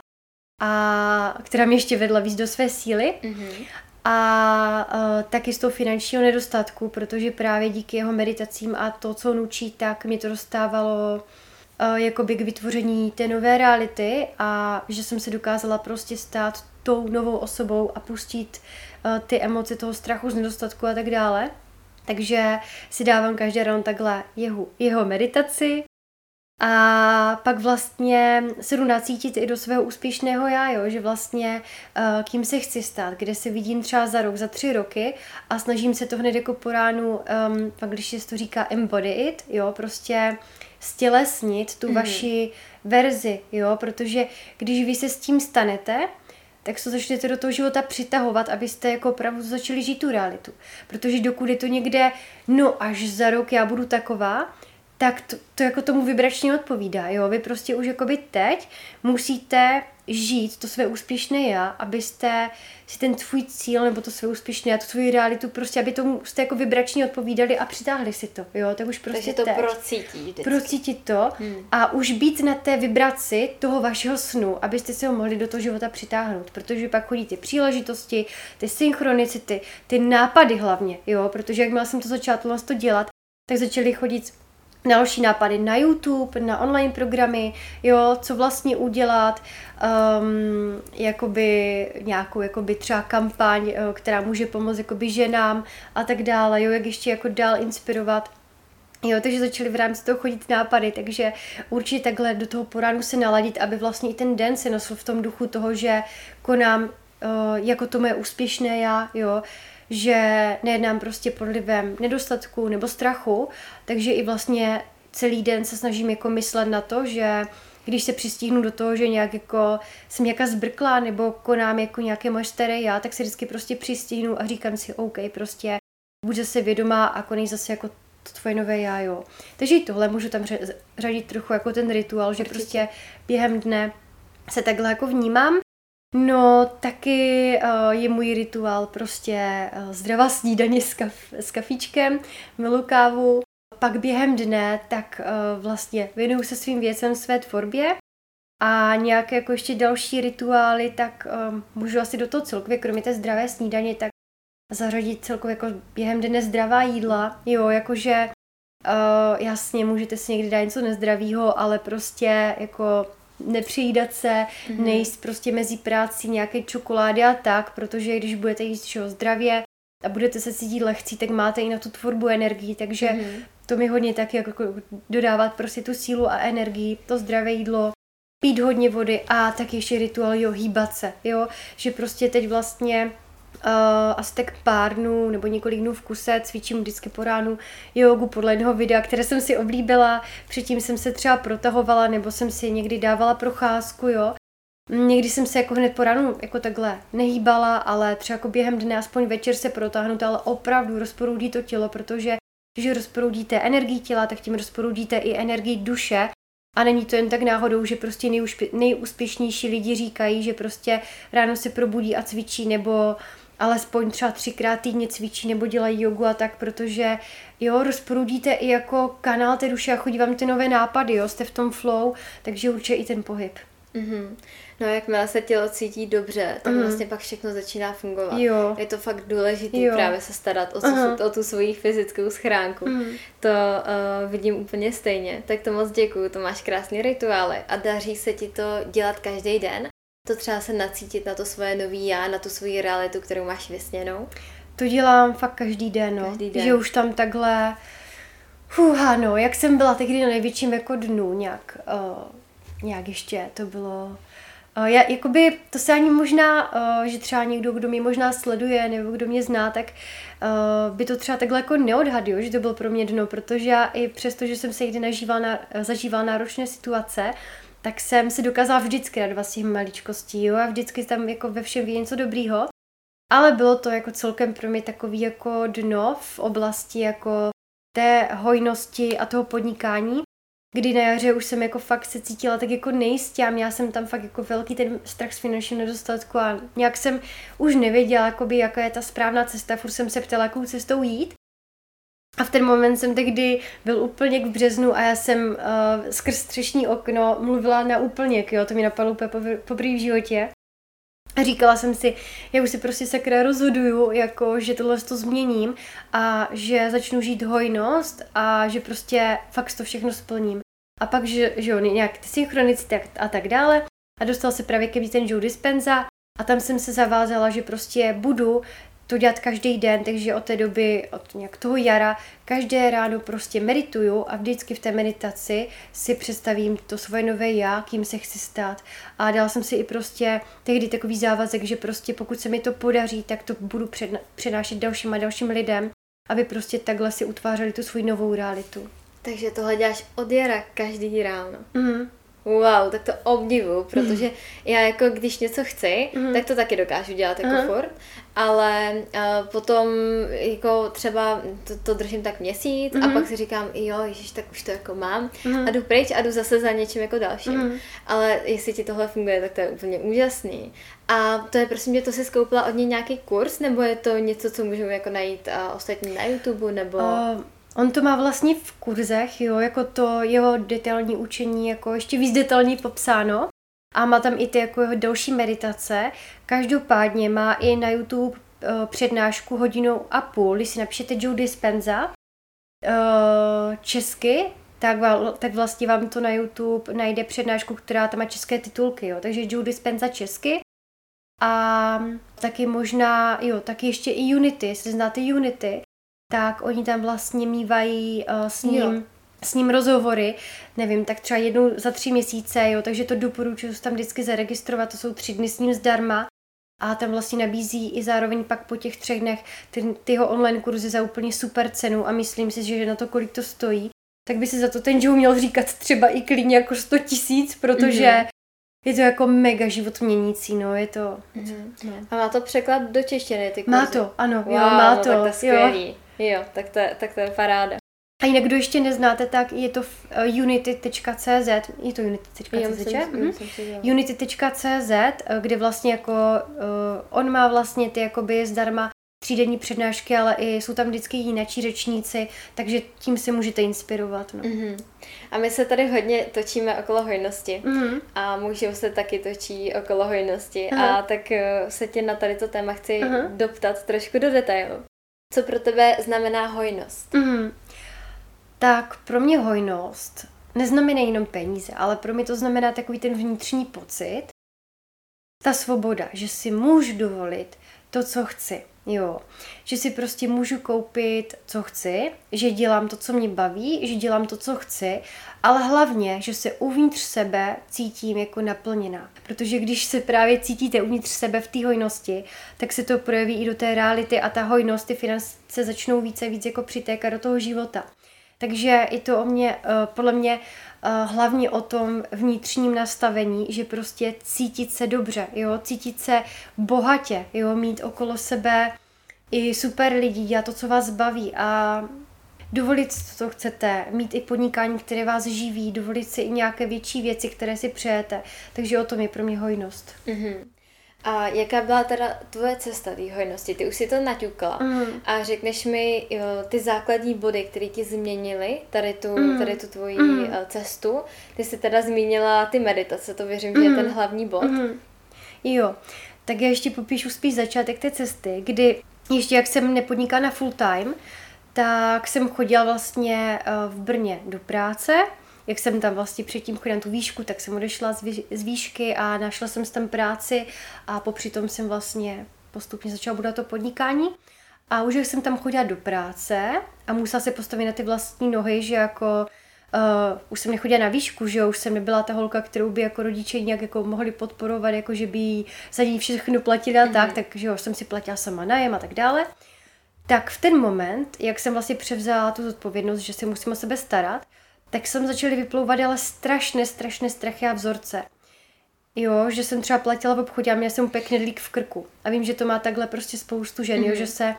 a která mě ještě vedla víc do své síly. Mm-hmm. A uh, taky z toho finančního nedostatku, protože právě díky jeho meditacím a to, co on učí, tak mě to dostávalo jakoby k vytvoření té nové reality a že jsem se dokázala prostě stát tou novou osobou a pustit uh, ty emoce toho strachu z nedostatku a tak dále. Takže si dávám každý ráno takhle jeho, jeho meditaci A pak vlastně se jdu nacítit i do svého úspěšného já, jo? že vlastně uh, kým se chci stát, kde se vidím třeba za rok, za tři roky a snažím se to hned jako po ránu, um, v angličtině se to říká embody it, jo, prostě stělesnit tu mm. vaši verzi, jo, protože když vy se s tím stanete, tak se začnete do toho života přitahovat, abyste jako opravdu začali žít tu realitu. Protože dokud je to někde, no až za rok já budu taková, tak to, to jako tomu vibračně odpovídá, jo. Vy prostě už jakoby teď musíte žít to své úspěšné já, abyste si ten tvůj cíl nebo to své úspěšné já, tu svoji realitu prostě, aby tomu jste jako vibračně odpovídali a přitáhli si to, jo, tak už prostě Takže to teď. procítí vždycky. Procítit to hmm. a už být na té vibraci toho vašeho snu, abyste si ho mohli do toho života přitáhnout, protože pak chodí ty příležitosti, ty synchronicity, ty nápady hlavně, jo, protože jakmile jsem to začala to dělat, tak začaly chodit další nápady na YouTube, na online programy, jo, co vlastně udělat, um, jakoby nějakou jakoby třeba kampaň, eh, která může pomoct jakoby ženám a tak dále, jo, jak ještě jako dál inspirovat. Jo, takže začaly v rámci toho chodit nápady, takže určitě takhle do toho poránu se naladit, aby vlastně i ten den se nosil v tom duchu toho, že konám uh, jako to moje úspěšné já, jo, že nejednám prostě pod vlivem nedostatku nebo strachu, takže i vlastně celý den se snažím jako myslet na to, že když se přistihnu do toho, že nějak jako jsem nějaká zbrklá nebo konám jako nějaké moje já, tak se vždycky prostě přistihnu a říkám si, OK, prostě buď zase vědomá a konej zase jako to tvoje nové já, jo. Takže i tohle můžu tam řadit trochu jako ten rituál, že prostě během dne se takhle jako vnímám No, taky uh, je můj rituál prostě uh, zdravá snídaně s, kaf- s kafíčkem, milu kávu, pak během dne tak uh, vlastně věnuju se svým věcem, své tvorbě. A nějaké jako ještě další rituály, tak um, můžu asi do toho celkově, kromě té zdravé snídaně, tak zařadit celkově jako během dne zdravá jídla, jo, jakože uh, jasně, můžete si někdy dát něco nezdravého, ale prostě jako nepřijídat se, mm-hmm. nejíst prostě mezi práci nějaké čokolády a tak, protože když budete jíst všeho zdravě a budete se cítit lehcí, tak máte i na tu tvorbu energii, takže mm-hmm. to mi hodně taky jako dodávat prostě tu sílu a energii, to zdravé jídlo, pít hodně vody a tak ještě rituál, jo, hýbat se, jo, že prostě teď vlastně uh, asi tak pár dnů nebo několik dnů v kuse, cvičím vždycky po ránu jogu podle jednoho videa, které jsem si oblíbila, předtím jsem se třeba protahovala nebo jsem si někdy dávala procházku, jo. Někdy jsem se jako hned po ránu jako takhle nehýbala, ale třeba jako během dne, aspoň večer se protáhnout, ale opravdu rozproudí to tělo, protože když rozproudíte energii těla, tak tím rozproudíte i energii duše a není to jen tak náhodou, že prostě nejúspěšnější lidi říkají, že prostě ráno se probudí a cvičí, nebo alespoň třeba třikrát týdně cvičí nebo dělají jogu a tak, protože jo, rozproudíte i jako kanál té duše a chodí vám ty nové nápady, jo, jste v tom flow, takže určitě i ten pohyb. Mm-hmm. No jakmile se tělo cítí dobře, tak mm. vlastně pak všechno začíná fungovat. Jo. Je to fakt důležité právě se starat o, uh-huh. o tu svoji fyzickou schránku. Mm. To uh, vidím úplně stejně. Tak to moc děkuju, to máš krásné rituály a daří se ti to dělat každý den to třeba se nacítit na to svoje nový já, na tu svoji realitu, kterou máš vysněnou? To dělám fakt každý den, no. Každý den. Že už tam takhle, fuha, no, jak jsem byla tehdy na největším jako dnu, nějak, uh, nějak ještě, to bylo, uh, já, jakoby, to se ani možná, uh, že třeba někdo, kdo mě možná sleduje, nebo kdo mě zná, tak uh, by to třeba takhle jako neodhadl, že to bylo pro mě dno, protože já i přesto, že jsem se někdy nažívala na, zažívala náročné situace, tak jsem si dokázala vždycky radovat z těch maličkostí, jo, a vždycky tam jako ve všem ví něco dobrýho. Ale bylo to jako celkem pro mě takový jako dno v oblasti jako té hojnosti a toho podnikání, kdy na jaře už jsem jako fakt se cítila tak jako nejistě a měla jsem tam fakt jako velký ten strach z finančního nedostatku a nějak jsem už nevěděla, jakoby, jaká je ta správná cesta, furt jsem se ptala, jakou cestou jít. A v ten moment jsem tehdy byl úplně v březnu a já jsem uh, skrz střešní okno mluvila na úplněk, jo, to mi napadlo úplně poprvé v životě. A říkala jsem si, já už si prostě sakra rozhoduju, jako, že tohle to změním a že začnu žít hojnost a že prostě fakt to všechno splním. A pak, že, že jo, nějak ty synchronicity a tak dále. A dostal se právě ke ten Joe Dispenza a tam jsem se zavázala, že prostě budu to dělat každý den, takže od té doby, od nějak toho jara, každé ráno prostě medituju a vždycky v té meditaci si představím to svoje nové já, kým se chci stát. A dal jsem si i prostě tehdy takový závazek, že prostě pokud se mi to podaří, tak to budu přenášet dalším a dalším lidem, aby prostě takhle si utvářeli tu svou novou realitu. Takže tohle děláš od jara každý ráno. Mm. Wow, tak to obdivu, protože mm. já jako když něco chci, mm. tak to taky dokážu dělat jako uh-huh. furt, ale uh, potom jako třeba to, to držím tak měsíc mm. a pak si říkám, jo, ježiš, tak už to jako mám mm. a jdu pryč a jdu zase za něčím jako dalším. Mm. Ale jestli ti tohle funguje, tak to je úplně úžasný. A to je prosím mě, to si skoupila od něj nějaký kurz, nebo je to něco, co můžu jako najít uh, ostatní na YouTube, nebo... Uh, On to má vlastně v kurzech, jo, jako to jeho detailní učení, jako ještě víc detailní popsáno. A má tam i ty jako jeho další meditace. Každopádně má i na YouTube uh, přednášku hodinou a půl, když si napíšete Joe Dispenza uh, česky, tak, tak vlastně vám to na YouTube najde přednášku, která tam má české titulky, jo. Takže Joe Dispenza česky. A taky možná, jo, taky ještě i Unity, jestli znáte Unity, tak oni tam vlastně mývají uh, s ním jo s ním rozhovory, nevím, tak třeba jednou za tři měsíce, jo, takže to doporučuji tam vždycky zaregistrovat, to jsou tři dny s ním zdarma a tam vlastně nabízí i zároveň pak po těch třech dnech ty, tyho online kurzy za úplně super cenu a myslím si, že na to, kolik to stojí, tak by si za to ten Joe měl říkat třeba i klidně jako 100 tisíc, protože mm-hmm. je to jako mega život měnící, no, je to... Mm-hmm. No. A má to překlad do češtiny, ty kurzy? Má to, ano, wow, jo, má to. No, tak to jo. Jo, tak to, je, tak to je paráda. A jinak, kdo ještě neznáte, tak je to uh, unity.cz, je to unity.cz, mhm. unity.cz, eh, kde vlastně jako uh, on má vlastně ty jakoby zdarma třídenní přednášky, ale i jsou tam vždycky jináčí řečníci, takže tím se můžete inspirovat. No. Mm-hmm. A my se tady hodně točíme okolo hojnosti mm-hmm. a muži se taky točí okolo hojnosti uh-huh. a tak uh, se tě na tady to téma chci uh-huh. doptat trošku do detailu. Co pro tebe znamená hojnost? Mm. Tak pro mě hojnost neznamená jenom peníze, ale pro mě to znamená takový ten vnitřní pocit, ta svoboda, že si můžu dovolit to, co chci. Jo, že si prostě můžu koupit, co chci, že dělám to, co mě baví, že dělám to, co chci, ale hlavně, že se uvnitř sebe cítím jako naplněná. Protože když se právě cítíte uvnitř sebe v té hojnosti, tak se to projeví i do té reality a ta hojnost, ty finance začnou více a víc jako přitékat do toho života. Takže i to o mě, eh, podle mě eh, hlavně o tom vnitřním nastavení, že prostě cítit se dobře, jo, cítit se bohatě, jo, mít okolo sebe i super lidi, dělat to, co vás baví a dovolit si, co chcete, mít i podnikání, které vás živí, dovolit si i nějaké větší věci, které si přejete. Takže o tom je pro mě hojnost. Mm-hmm. A jaká byla teda tvoje cesta té hojnosti? Ty už si to naťukla mm. a řekneš mi jo, ty základní body, které ti změnily tady tu, mm. tady tu tvoji mm. cestu. Ty jsi teda zmínila ty meditace, to věřím, mm. že je ten hlavní bod. Mm. Jo, tak já ještě popíšu spíš začátek té cesty, kdy ještě jak jsem nepodnikala na full time, tak jsem chodila vlastně eh, v Brně do práce, jak jsem tam vlastně předtím chodila na tu výšku, tak jsem odešla z výšky a našla jsem tam práci a popři tom jsem vlastně postupně začala budovat to podnikání. A už jsem tam chodila do práce a musela se postavit na ty vlastní nohy, že jako uh, už jsem nechodila na výšku, že jo, už jsem nebyla ta holka, kterou by jako rodiče nějak jako mohli podporovat, jako že by za ní všechno platili a mm-hmm. tak, takže jo, už jsem si platila sama najem a tak dále. Tak v ten moment, jak jsem vlastně převzala tu zodpovědnost, že si musím o sebe starat, tak jsem začaly vyplouvat ale strašné, strašné strachy a vzorce. Jo, že jsem třeba platila v obchodě a měla jsem úplně knedlík v krku. A vím, že to má takhle prostě spoustu žen, mm-hmm. jo, mhm. že se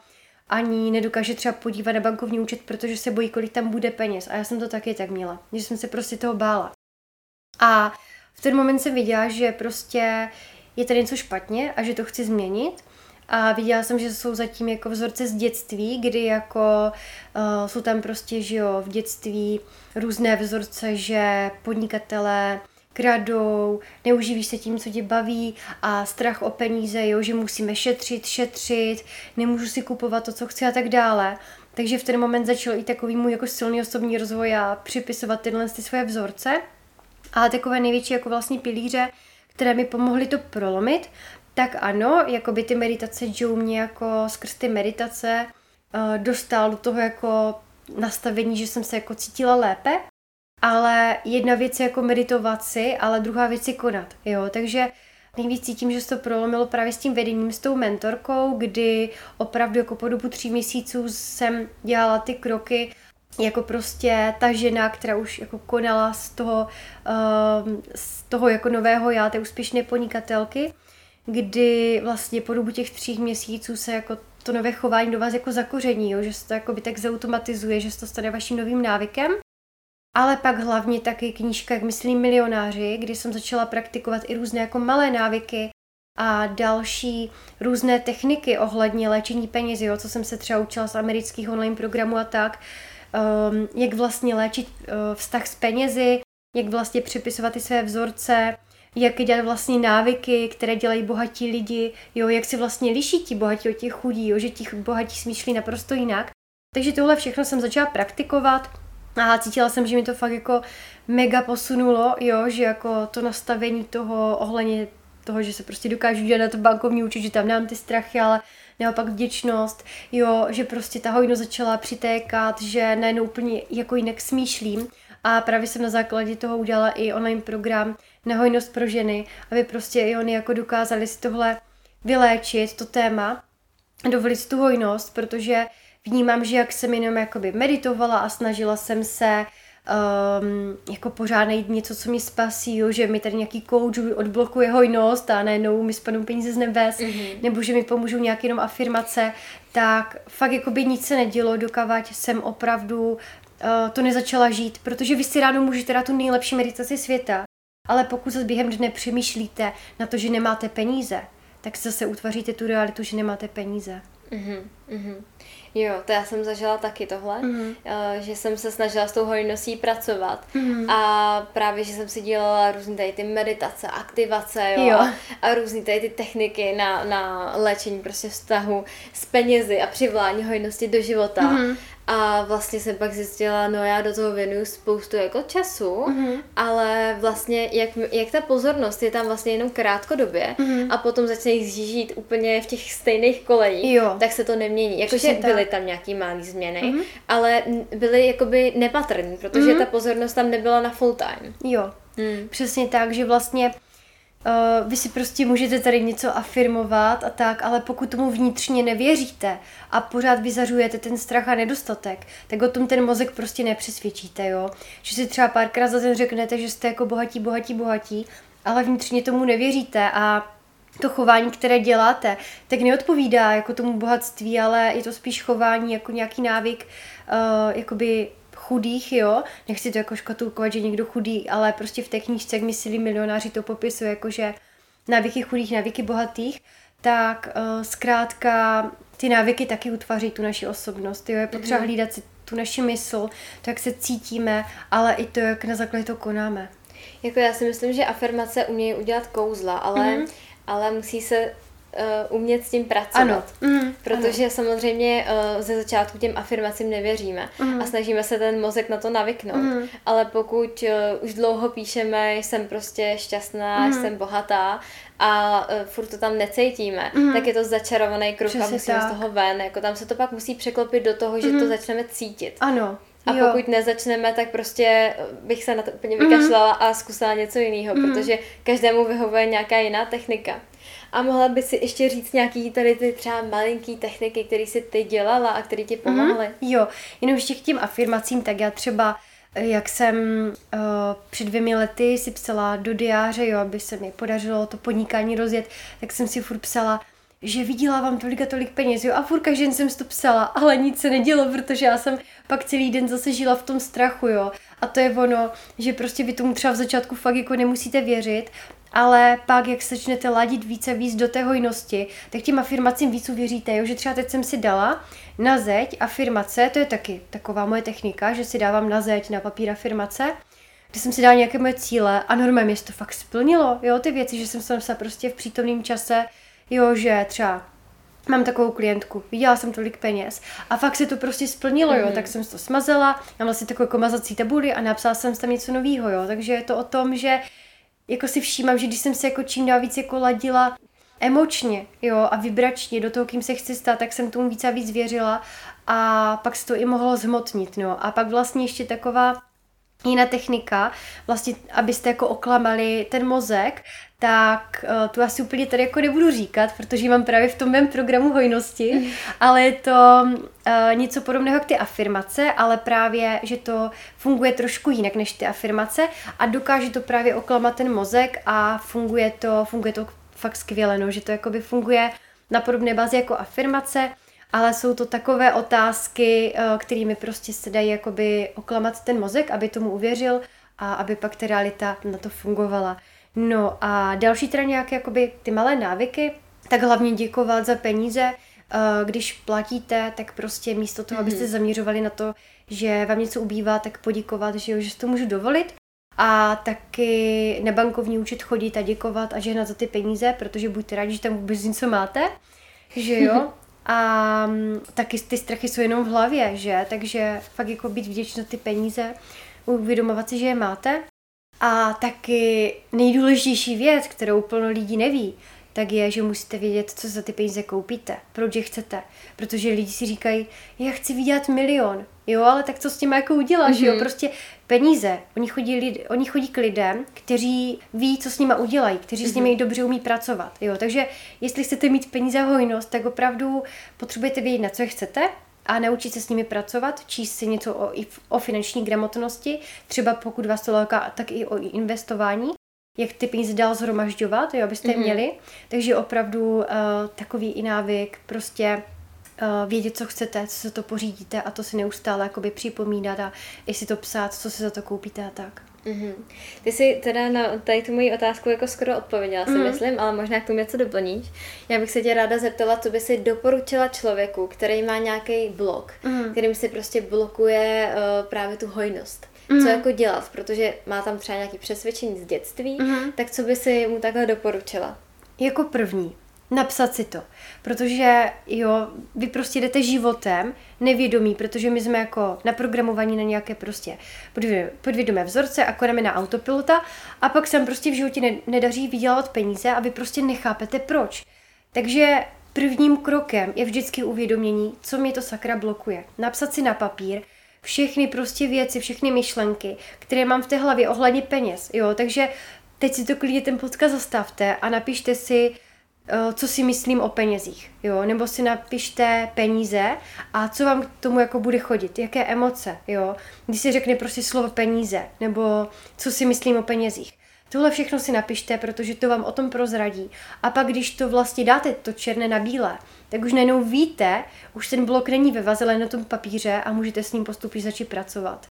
ani nedokáže třeba podívat na bankovní účet, protože se bojí, kolik tam bude peněz. A já jsem to taky tak měla, že jsem se prostě toho bála. A v ten moment jsem viděla, že prostě je tady něco špatně a že to chci změnit. A viděla jsem, že jsou zatím jako vzorce z dětství, kdy jako uh, jsou tam prostě, že jo, v dětství různé vzorce, že podnikatelé kradou, neuživíš se tím, co tě baví a strach o peníze, jo, že musíme šetřit, šetřit, nemůžu si kupovat to, co chci a tak dále. Takže v ten moment začal i takový můj jako silný osobní rozvoj a připisovat tyhle ty svoje vzorce. A takové největší jako vlastně pilíře, které mi pomohly to prolomit, tak ano, jako by ty meditace Joe mě jako skrz ty meditace uh, dostal do toho jako nastavení, že jsem se jako cítila lépe, ale jedna věc je jako meditovat si, ale druhá věc je konat, jo, takže nejvíc cítím, že se to prolomilo právě s tím vedením, s tou mentorkou, kdy opravdu jako po dobu tří měsíců jsem dělala ty kroky jako prostě ta žena, která už jako konala z toho, uh, z toho jako nového já, té úspěšné podnikatelky, kdy vlastně po dobu těch tří měsíců se jako to nové chování do vás jako zakoření, jo? že se to jako by tak zautomatizuje, že se to stane vaším novým návykem. Ale pak hlavně taky knížka, jak myslím, milionáři, kdy jsem začala praktikovat i různé jako malé návyky a další různé techniky ohledně léčení peněz, jo, co jsem se třeba učila z amerických online programů a tak, um, jak vlastně léčit uh, vztah s penězi, jak vlastně připisovat ty své vzorce, jak dělat vlastně návyky, které dělají bohatí lidi, jo, jak si vlastně liší ti bohatí od těch chudí, jo, že ti bohatí smýšlí naprosto jinak. Takže tohle všechno jsem začala praktikovat a cítila jsem, že mi to fakt jako mega posunulo, jo, že jako to nastavení toho ohledně toho, že se prostě dokážu dělat na to bankovní účet, že tam nám ty strachy, ale naopak vděčnost, jo, že prostě ta hojnost začala přitékat, že najednou úplně jako jinak smýšlím a právě jsem na základě toho udělala i online program na hojnost pro ženy, aby prostě i oni jako dokázali si tohle vyléčit, to téma, dovolit tu hojnost, protože vnímám, že jak jsem jenom jakoby meditovala a snažila jsem se um, jako pořád najít něco, co mi spasí, jo, že mi tady nějaký coach odblokuje hojnost a najednou mi spadnou peníze z nebes, mm-hmm. nebo že mi pomůžou nějaké jenom afirmace, tak fakt jako by nic se nedělo, dokavať jsem opravdu uh, to nezačala žít, protože vy si ráno můžete dát tu nejlepší meditaci světa, ale pokud se během dne přemýšlíte na to, že nemáte peníze, tak zase utvaříte tu realitu, že nemáte peníze. Mm-hmm, mm-hmm. Jo, to já jsem zažila taky tohle, mm. že jsem se snažila s tou hojností pracovat mm. a právě, že jsem si dělala různé tady ty meditace, aktivace, jo, jo. A, a různé tady ty techniky na, na léčení prostě vztahu s penězi a přivlání hojnosti do života. Mm. A vlastně jsem pak zjistila, no já do toho věnuju spoustu jako času, mm-hmm. ale vlastně jak, jak ta pozornost je tam vlastně jenom krátkodobě mm-hmm. a potom začne jich zžít úplně v těch stejných kolejích, jo. tak se to nemění. Jakože byly tam nějaký malý změny, mm-hmm. ale byly jakoby nepatrný, protože mm-hmm. ta pozornost tam nebyla na full time. Jo, mm. přesně tak, že vlastně Uh, vy si prostě můžete tady něco afirmovat a tak, ale pokud tomu vnitřně nevěříte a pořád vyzařujete ten strach a nedostatek, tak o tom ten mozek prostě nepřesvědčíte, jo. Že si třeba párkrát za den řeknete, že jste jako bohatí, bohatí, bohatí, ale vnitřně tomu nevěříte a to chování, které děláte, tak neodpovídá jako tomu bohatství, ale je to spíš chování jako nějaký návyk, uh, jakoby chudých, jo, nechci to jako škatulkovat, že někdo chudý, ale prostě v té knížce, jak myslí milionáři, to popisuje, jako že návyky chudých, návyky bohatých, tak uh, zkrátka ty návyky taky utváří tu naši osobnost, jo, je potřeba mm-hmm. hlídat si tu naši mysl, to, jak se cítíme, ale i to, jak na základě to konáme. Jako já si myslím, že afirmace umějí udělat kouzla, ale, mm-hmm. ale musí se uh, umět s tím pracovat. Ano. Mm, protože ano. samozřejmě uh, ze začátku těm afirmacím nevěříme mm. a snažíme se ten mozek na to navyknout. Mm. Ale pokud uh, už dlouho píšeme, jsem prostě šťastná, mm. jsem bohatá a uh, furt to tam necítíme, mm. tak je to začarovaný kruh a musíme tak. z toho ven. Jako tam se to pak musí překlopit do toho, že mm. to začneme cítit. Ano. A jo. pokud nezačneme, tak prostě bych se na to úplně vykašlala mm. a zkusila něco jiného, mm. protože každému vyhovuje nějaká jiná technika. A mohla by si ještě říct nějaký tady ty třeba malinký techniky, které si ty dělala a které ti pomohly? Mm-hmm. Jo, jenom ještě k těm afirmacím, tak já třeba eh, jak jsem uh, před dvěmi lety si psala do diáře, jo, aby se mi podařilo to podnikání rozjet, tak jsem si furt psala, že vydělávám tolik a tolik peněz, jo, a furt každý den jsem to psala, ale nic se nedělo, protože já jsem pak celý den zase žila v tom strachu, jo. A to je ono, že prostě vy tomu třeba v začátku fakt jako nemusíte věřit, ale pak, jak se začnete ladit více víc do té hojnosti, tak těm afirmacím víc uvěříte, jo? že třeba teď jsem si dala na zeď afirmace, to je taky taková moje technika, že si dávám na zeď, na papír afirmace, kde jsem si dala nějaké moje cíle a normálně mě to fakt splnilo, jo, ty věci, že jsem se napsala prostě v přítomném čase, jo, že třeba mám takovou klientku, viděla jsem tolik peněz a fakt se to prostě splnilo, mm. jo, mhm. tak jsem to smazala, mám vlastně takovou jako mazací tabuli a napsala jsem tam něco nového, jo, takže je to o tom, že jako si všímám, že když jsem se jako čím dál víc jako ladila emočně, jo, a vibračně do toho, kým se chci stát, tak jsem tomu víc a víc věřila a pak se to i mohlo zhmotnit, no. A pak vlastně ještě taková jiná technika, vlastně, abyste jako oklamali ten mozek, tak uh, tu asi úplně tady jako nebudu říkat, protože mám právě v tom mém programu hojnosti, mm. ale je to uh, něco podobného k ty afirmace, ale právě, že to funguje trošku jinak než ty afirmace a dokáže to právě oklamat ten mozek a funguje to, funguje to fakt skvěle, no, že to jakoby funguje na podobné bázi jako afirmace, ale jsou to takové otázky, uh, kterými prostě se dají jakoby oklamat ten mozek, aby tomu uvěřil a aby pak ta realita na to fungovala. No a další teda nějaké jakoby ty malé návyky, tak hlavně děkovat za peníze, eh, když platíte, tak prostě místo toho, abyste zaměřovali na to, že vám něco ubývá, tak poděkovat, že, jo, že si to můžu dovolit. A taky na bankovní účet chodit a děkovat a žehnat za ty peníze, protože buďte rádi, že tam vůbec něco máte, že jo. A mm, taky ty strachy jsou jenom v hlavě, že? Takže fakt jako být vděčný za ty peníze, uvědomovat si, že je máte a taky nejdůležitější věc, kterou plno lidí neví, tak je, že musíte vědět, co za ty peníze koupíte, proč je chcete. Protože lidi si říkají, já chci vydělat milion. Jo, ale tak co s tím jako uděláš, mm-hmm. jo? Mhm. Prostě peníze. Oni chodí, lid, oni chodí k lidem, kteří ví, co s nimi udělají, kteří mm-hmm. s nimi mhm. dobře umí pracovat. Jo, takže jestli chcete mít peníze a hojnost, tak opravdu potřebujete vědět, na co je chcete, a naučit se s nimi pracovat, číst si něco o, o finanční gramotnosti, třeba pokud vás to láká, tak i o investování, jak ty peníze dál zhromažďovat, jo, abyste je mm-hmm. měli. Takže opravdu uh, takový i návyk, prostě uh, vědět, co chcete, co se to pořídíte a to si neustále jakoby připomínat a i si to psát, co se za to koupíte a tak. Mm-hmm. Ty jsi teda na tady tu moji otázku jako skoro odpověděla, si mm-hmm. myslím, ale možná k tomu něco doplníš. Já bych se tě ráda zeptala, co by si doporučila člověku, který má nějaký blok, mm-hmm. kterým si prostě blokuje uh, právě tu hojnost. Mm-hmm. Co jako dělat, protože má tam třeba nějaké přesvědčení z dětství, mm-hmm. tak co by si mu takhle doporučila? Jako první, napsat si to. Protože jo, vy prostě jdete životem nevědomí, protože my jsme jako naprogramovaní na nějaké prostě podvědomé vzorce, jako na autopilota a pak se prostě v životě nedaří vydělat peníze a vy prostě nechápete proč. Takže prvním krokem je vždycky uvědomění, co mě to sakra blokuje. Napsat si na papír, všechny prostě věci, všechny myšlenky, které mám v té hlavě ohledně peněz, jo, takže teď si to klidně ten podcast zastavte a napište si, Eh, co si myslím o penězích, jo, nebo si napište peníze a co vám k tomu jako bude chodit, jaké emoce, jo, když si řekne prostě slovo peníze, nebo co si myslím o penězích. Tohle všechno si napište, protože to vám o tom prozradí. A pak, když to vlastně dáte to černé na bílé, tak už najednou víte, už ten blok není ve vaze, ale na tom papíře a můžete s ním postupně začít pracovat.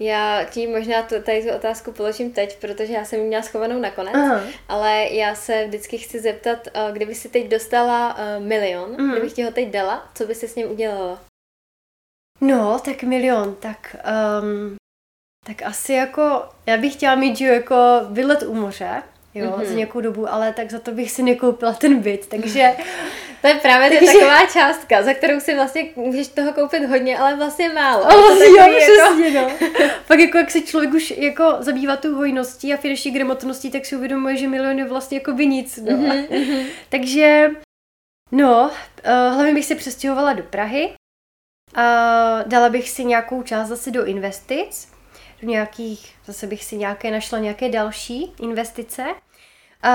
Já ti možná tu, tady tu otázku položím teď, protože já jsem ji měla schovanou nakonec, Aha. ale já se vždycky chci zeptat, eh, kdyby si teď dostala uh, milion, mm. kdybych ti ho teď dala, co by si s ním udělala? No, tak milion, tak um, tak asi jako, já bych chtěla mít, že jako vylet u moře, jo, mm-hmm. za nějakou dobu, ale tak za to bych si nekoupila ten byt, takže... to je právě takže... taková částka, za kterou si vlastně můžeš toho koupit hodně, ale vlastně málo. Ale vlastně jo, jako... přesně, no. Pak jako jak se člověk už jako zabývá tou hojností a finanční gramotností, tak si uvědomuje, že milion je vlastně jako by nic, no. Mm-hmm. takže, no, uh, hlavně bych se přestěhovala do Prahy, uh, dala bych si nějakou část zase do investic, nějakých, zase bych si nějaké našla nějaké další investice. A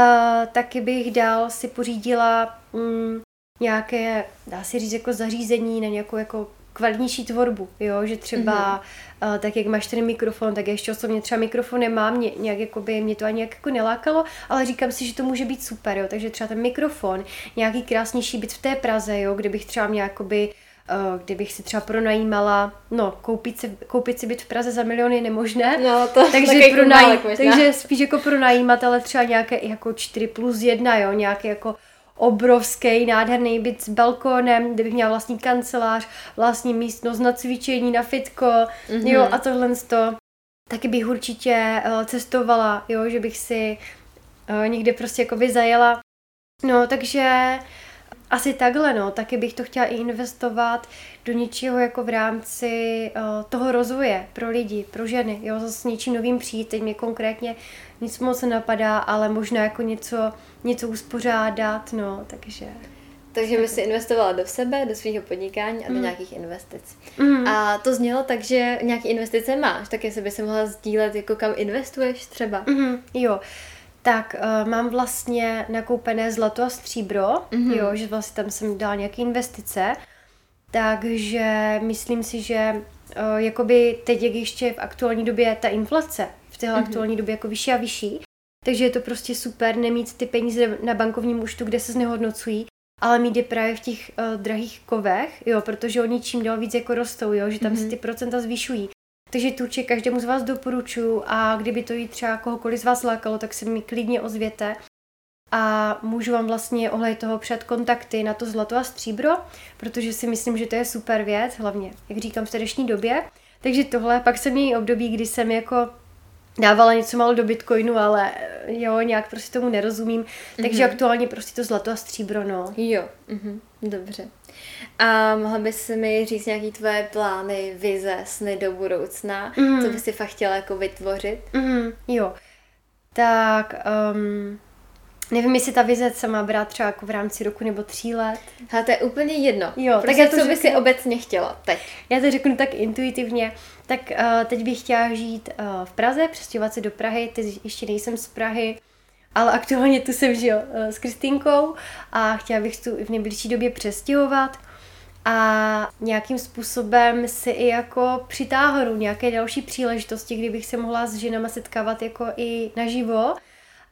taky bych dál si pořídila mm, nějaké, dá se říct, jako zařízení na nějakou jako kvalitnější tvorbu, jo, že třeba mm-hmm. uh, tak jak máš ten mikrofon, tak ještě osobně třeba mikrofon nemám, mě, nějak jako by mě to ani nějak jako nelákalo, ale říkám si, že to může být super, jo, takže třeba ten mikrofon, nějaký krásnější byt v té Praze, jo, kdybych třeba měla jakoby Eh, kdybych si třeba pronajímala, no, koupit si, koupit si byt v Praze za miliony je nemožné, no, to takže, pronaj, takže spíš jako pronajímat, ale třeba nějaké jako 4 plus 1, jo, nějaký jako obrovský, nádherný byt s balkónem, kde bych měla vlastní kancelář, vlastní místnost na cvičení, na fitko, mm-hmm. jo, a tohle to. Taky bych určitě uh, cestovala, jo, že bych si uh, někde prostě jako zajela. No, takže asi takhle, no. Taky bych to chtěla i investovat do něčeho jako v rámci uh, toho rozvoje pro lidi, pro ženy, jo, zase s něčím novým přijít. Teď mě konkrétně nic moc nenapadá, ale možná jako něco, něco uspořádat, no, takže... Takže by si investovala do sebe, do svého podnikání a do mm. nějakých investic. Mm. A to znělo tak, že nějaké investice máš, tak jestli by si mohla sdílet, jako kam investuješ třeba. Mm, jo, tak uh, mám vlastně nakoupené zlato a stříbro, mm-hmm. jo, že vlastně tam jsem dala nějaké investice, takže myslím si, že uh, jakoby teď, jak ještě v aktuální době ta inflace, v téhle mm-hmm. aktuální době jako vyšší a vyšší, takže je to prostě super nemít ty peníze na bankovním účtu, kde se znehodnocují, ale mít je právě v těch uh, drahých kovech, jo, protože oni čím dál víc jako rostou, jo, že tam mm-hmm. se mhm. ty procenta zvyšují. Takže tu určitě každému z vás doporučuji a kdyby to jí třeba kohokoliv z vás lákalo, tak se mi klidně ozvěte a můžu vám vlastně ohled toho před kontakty na to zlato a stříbro, protože si myslím, že to je super věc, hlavně, jak říkám, v dnešní době. Takže tohle, pak jsem měl období, kdy jsem jako dávala něco málo do Bitcoinu, ale jo, nějak prostě tomu nerozumím. Mm-hmm. Takže mhm. aktuálně prostě to zlato a stříbro, no. Jo, mm-hmm. dobře. A mohla bys mi říct nějaký tvoje plány, vize, sny do budoucna, mm. co bys si fakt chtěla jako vytvořit? Mm, jo. Tak, um, nevím, jestli ta vize se má brát třeba jako v rámci roku nebo tří let. Ale to je úplně jedno. Jo, prostě tak já to co řeknu, bys si obecně chtěla teď? Já to řeknu tak intuitivně. Tak uh, teď bych chtěla žít uh, v Praze, přestěhovat se do Prahy, teď ještě nejsem z Prahy, ale aktuálně tu jsem žil uh, s Kristýnkou. A chtěla bych tu v nejbližší době přestěhovat a nějakým způsobem si i jako přitáhnu nějaké další příležitosti, kdybych se mohla s ženama setkávat jako i naživo.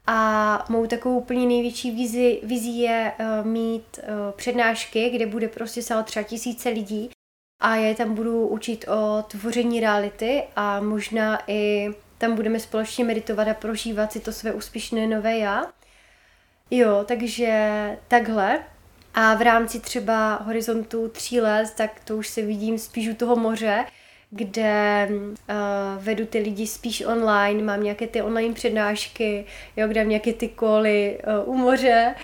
A mou takovou úplně největší vizi, vizí je uh, mít uh, přednášky, kde bude prostě sál třeba tisíce lidí a já je tam budu učit o tvoření reality a možná i tam budeme společně meditovat a prožívat si to své úspěšné nové já. Jo, takže takhle. A v rámci třeba horizontu tří let, tak to už se vidím spíš u toho moře, kde uh, vedu ty lidi spíš online, mám nějaké ty online přednášky, jo, kde mám nějaké ty koly uh, u moře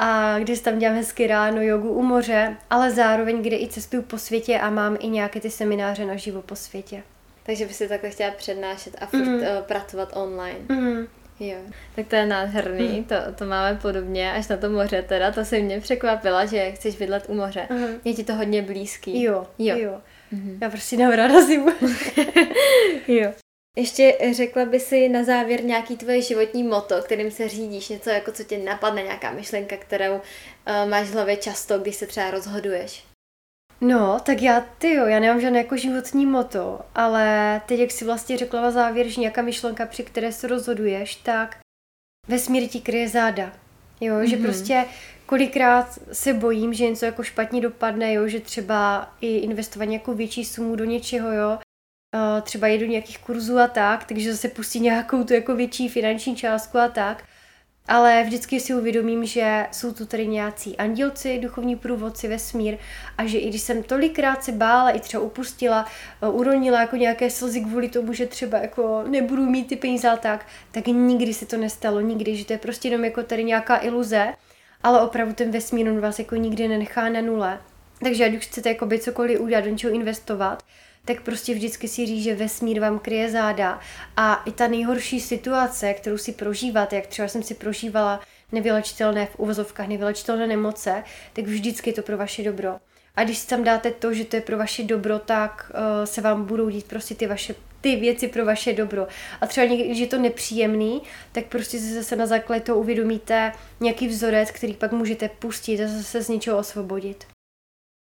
a kde tam dělám hezky ráno jogu u moře, ale zároveň, kde i cestuju po světě a mám i nějaké ty semináře na živo po světě. Takže by si takhle chtěla přednášet a furt mm. uh, pracovat online. Mm. Jo, tak to je nádherný, mm. to, to máme podobně, až na to moře teda, to se mě překvapila, že chceš bydlet u moře. Mm. Je ti to hodně blízký. Jo, jo. jo. Mm-hmm. Já prostě nemám ráda zimu. jo. Ještě řekla by si na závěr nějaký tvoje životní moto, kterým se řídíš, něco jako co tě napadne, nějaká myšlenka, kterou uh, máš v hlavě často, když se třeba rozhoduješ. No, tak já, ty jo, já nemám žádné jako životní moto, ale teď, jak si vlastně řekla na závěr, že nějaká myšlenka, při které se rozhoduješ, tak vesmír ti kryje záda. Jo, mm-hmm. že mhm. prostě kolikrát se bojím, že něco jako špatně dopadne, jo, že třeba i investovat nějakou větší sumu do něčeho, jo, uh, třeba jedu nějakých kurzů a tak, takže zase pustí nějakou tu jako větší finanční částku a tak ale vždycky si uvědomím, že jsou tu tady nějací andělci, duchovní průvodci, vesmír a že i když jsem tolikrát se bála, i třeba upustila, eh, uronila jako nějaké slzy kvůli tomu, že třeba jako nebudu mít ty peníze a tak, tak nikdy se to nestalo, nikdy, že to je prostě jenom jako tady nějaká iluze, ale opravdu ten vesmír on vás jako nikdy nenechá na nule. Takže ať už chcete jako by cokoliv udělat, do něčeho investovat, tak prostě vždycky si říct, že vesmír vám kryje záda. A i ta nejhorší situace, kterou si prožíváte, jak třeba jsem si prožívala nevylečitelné v uvozovkách, nevylečitelné nemoce, tak vždycky je to pro vaše dobro. A když si tam dáte to, že to je pro vaše dobro, tak uh, se vám budou dít prostě ty vaše ty věci pro vaše dobro. A třeba někdy, když je to nepříjemný, tak prostě se zase na základě toho uvědomíte nějaký vzorec, který pak můžete pustit a zase z něčeho osvobodit.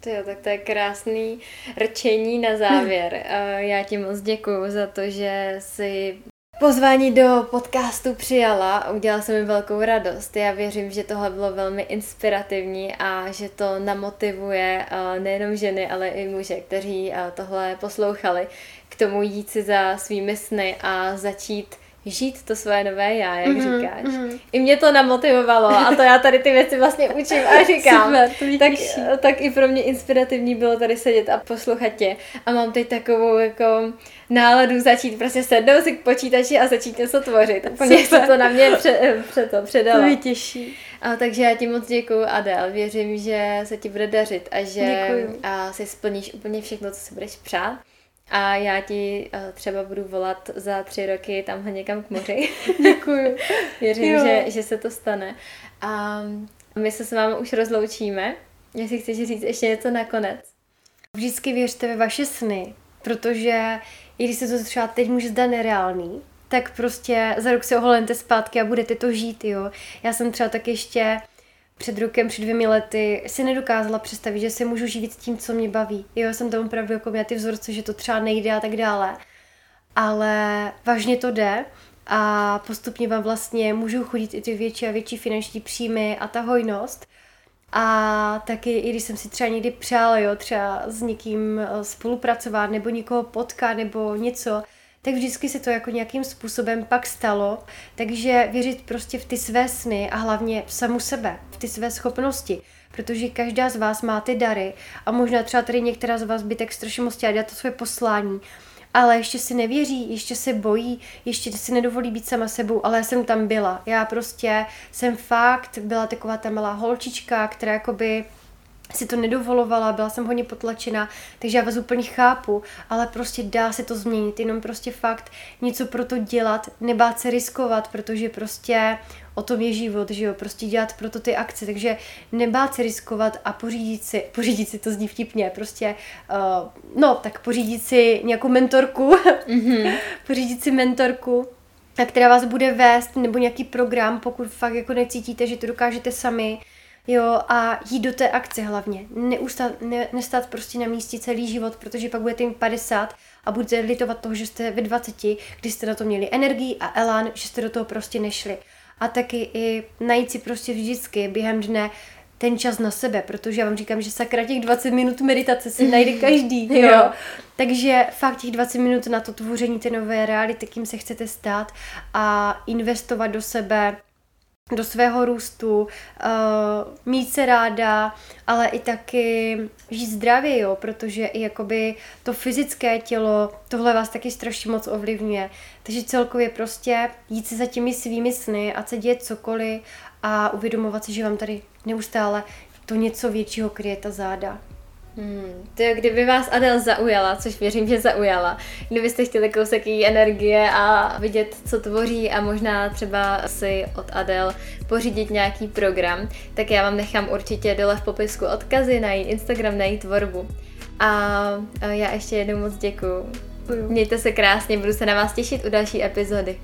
To jo, tak to je krásný rčení na závěr. Já ti moc děkuji za to, že jsi pozvání do podcastu přijala udělala se mi velkou radost. Já věřím, že tohle bylo velmi inspirativní a že to namotivuje nejenom ženy, ale i muže, kteří tohle poslouchali, k tomu jít si za svými sny a začít žít to své nové já, jak mm-hmm, říkáš. Mm-hmm. I mě to namotivovalo a to já tady ty věci vlastně učím a říkám. Super, to tak, tak i pro mě inspirativní bylo tady sedět a poslouchat tě. A mám teď takovou jako náladu začít prostě sednout si k počítači a začít něco tvořit. Úplně se to na mě pře, pře to předalo. To mě těší. A, takže já ti moc děkuju, Adel. Věřím, že se ti bude dařit a že a si splníš úplně všechno, co si budeš přát. A já ti uh, třeba budu volat za tři roky tamhle někam k moři. Děkuju. Věřím, že, že se to stane. A my se s vámi už rozloučíme. Jestli chceš říct ještě něco nakonec. Vždycky věřte ve vaše sny, protože i když se to třeba teď může zdát nereálný, tak prostě za rok se oholente zpátky a budete to žít, jo. Já jsem třeba tak ještě před rokem, před dvěmi lety si nedokázala představit, že si můžu živit tím, co mě baví. Jo, jsem tam opravdu jako měla ty vzorce, že to třeba nejde a tak dále. Ale vážně to jde a postupně vám vlastně můžou chodit i ty větší a větší finanční příjmy a ta hojnost. A taky, i když jsem si třeba někdy přála, jo, třeba s někým eh, spolupracovat, nebo někoho potkat, nebo něco, tak vždycky se to jako nějakým způsobem pak stalo. Takže věřit prostě v ty své sny a hlavně v samu sebe, v ty své schopnosti. Protože každá z vás má ty dary a možná třeba tady některá z vás by tak strašně moc chtěla dělat to své poslání, ale ještě si nevěří, ještě se bojí, ještě si nedovolí být sama sebou, ale já jsem tam byla. Já prostě jsem fakt byla taková ta malá holčička, která jakoby si to nedovolovala, byla jsem hodně potlačena, takže já vás úplně chápu, ale prostě dá se to změnit, jenom prostě fakt něco pro to dělat, nebát se riskovat, protože prostě o tom je život, že jo, prostě dělat proto ty akce, takže nebát se riskovat a pořídit si, pořídit si to zní vtipně, prostě, uh, no, tak pořídit si nějakou mentorku, mm-hmm. pořídit si mentorku, která vás bude vést, nebo nějaký program, pokud fakt jako necítíte, že to dokážete sami, Jo, a jít do té akce hlavně. Neustát, ne, nestát prostě na místě celý život, protože pak budete mít 50 a budete litovat toho, že jste ve 20, kdy jste na to měli energii a elán, že jste do toho prostě nešli. A taky i najít si prostě vždycky během dne ten čas na sebe, protože já vám říkám, že sakra těch 20 minut meditace si najde každý, jo. jo. Takže fakt těch 20 minut na to tvoření té nové reality, kým se chcete stát a investovat do sebe, do svého růstu, uh, mít se ráda, ale i taky žít zdravě, jo, protože i jakoby to fyzické tělo, tohle vás taky strašně moc ovlivňuje. Takže celkově prostě jít si za těmi svými sny a se děje cokoliv a uvědomovat si, že vám tady neustále to něco většího kryje ta záda. Hmm, to kdyby vás Adel zaujala, což věřím, že zaujala, kdybyste chtěli kousek její energie a vidět, co tvoří a možná třeba si od Adel pořídit nějaký program, tak já vám nechám určitě dole v popisku odkazy na její Instagram, na její tvorbu. A já ještě jednou moc děkuju. Mějte se krásně, budu se na vás těšit u další epizody.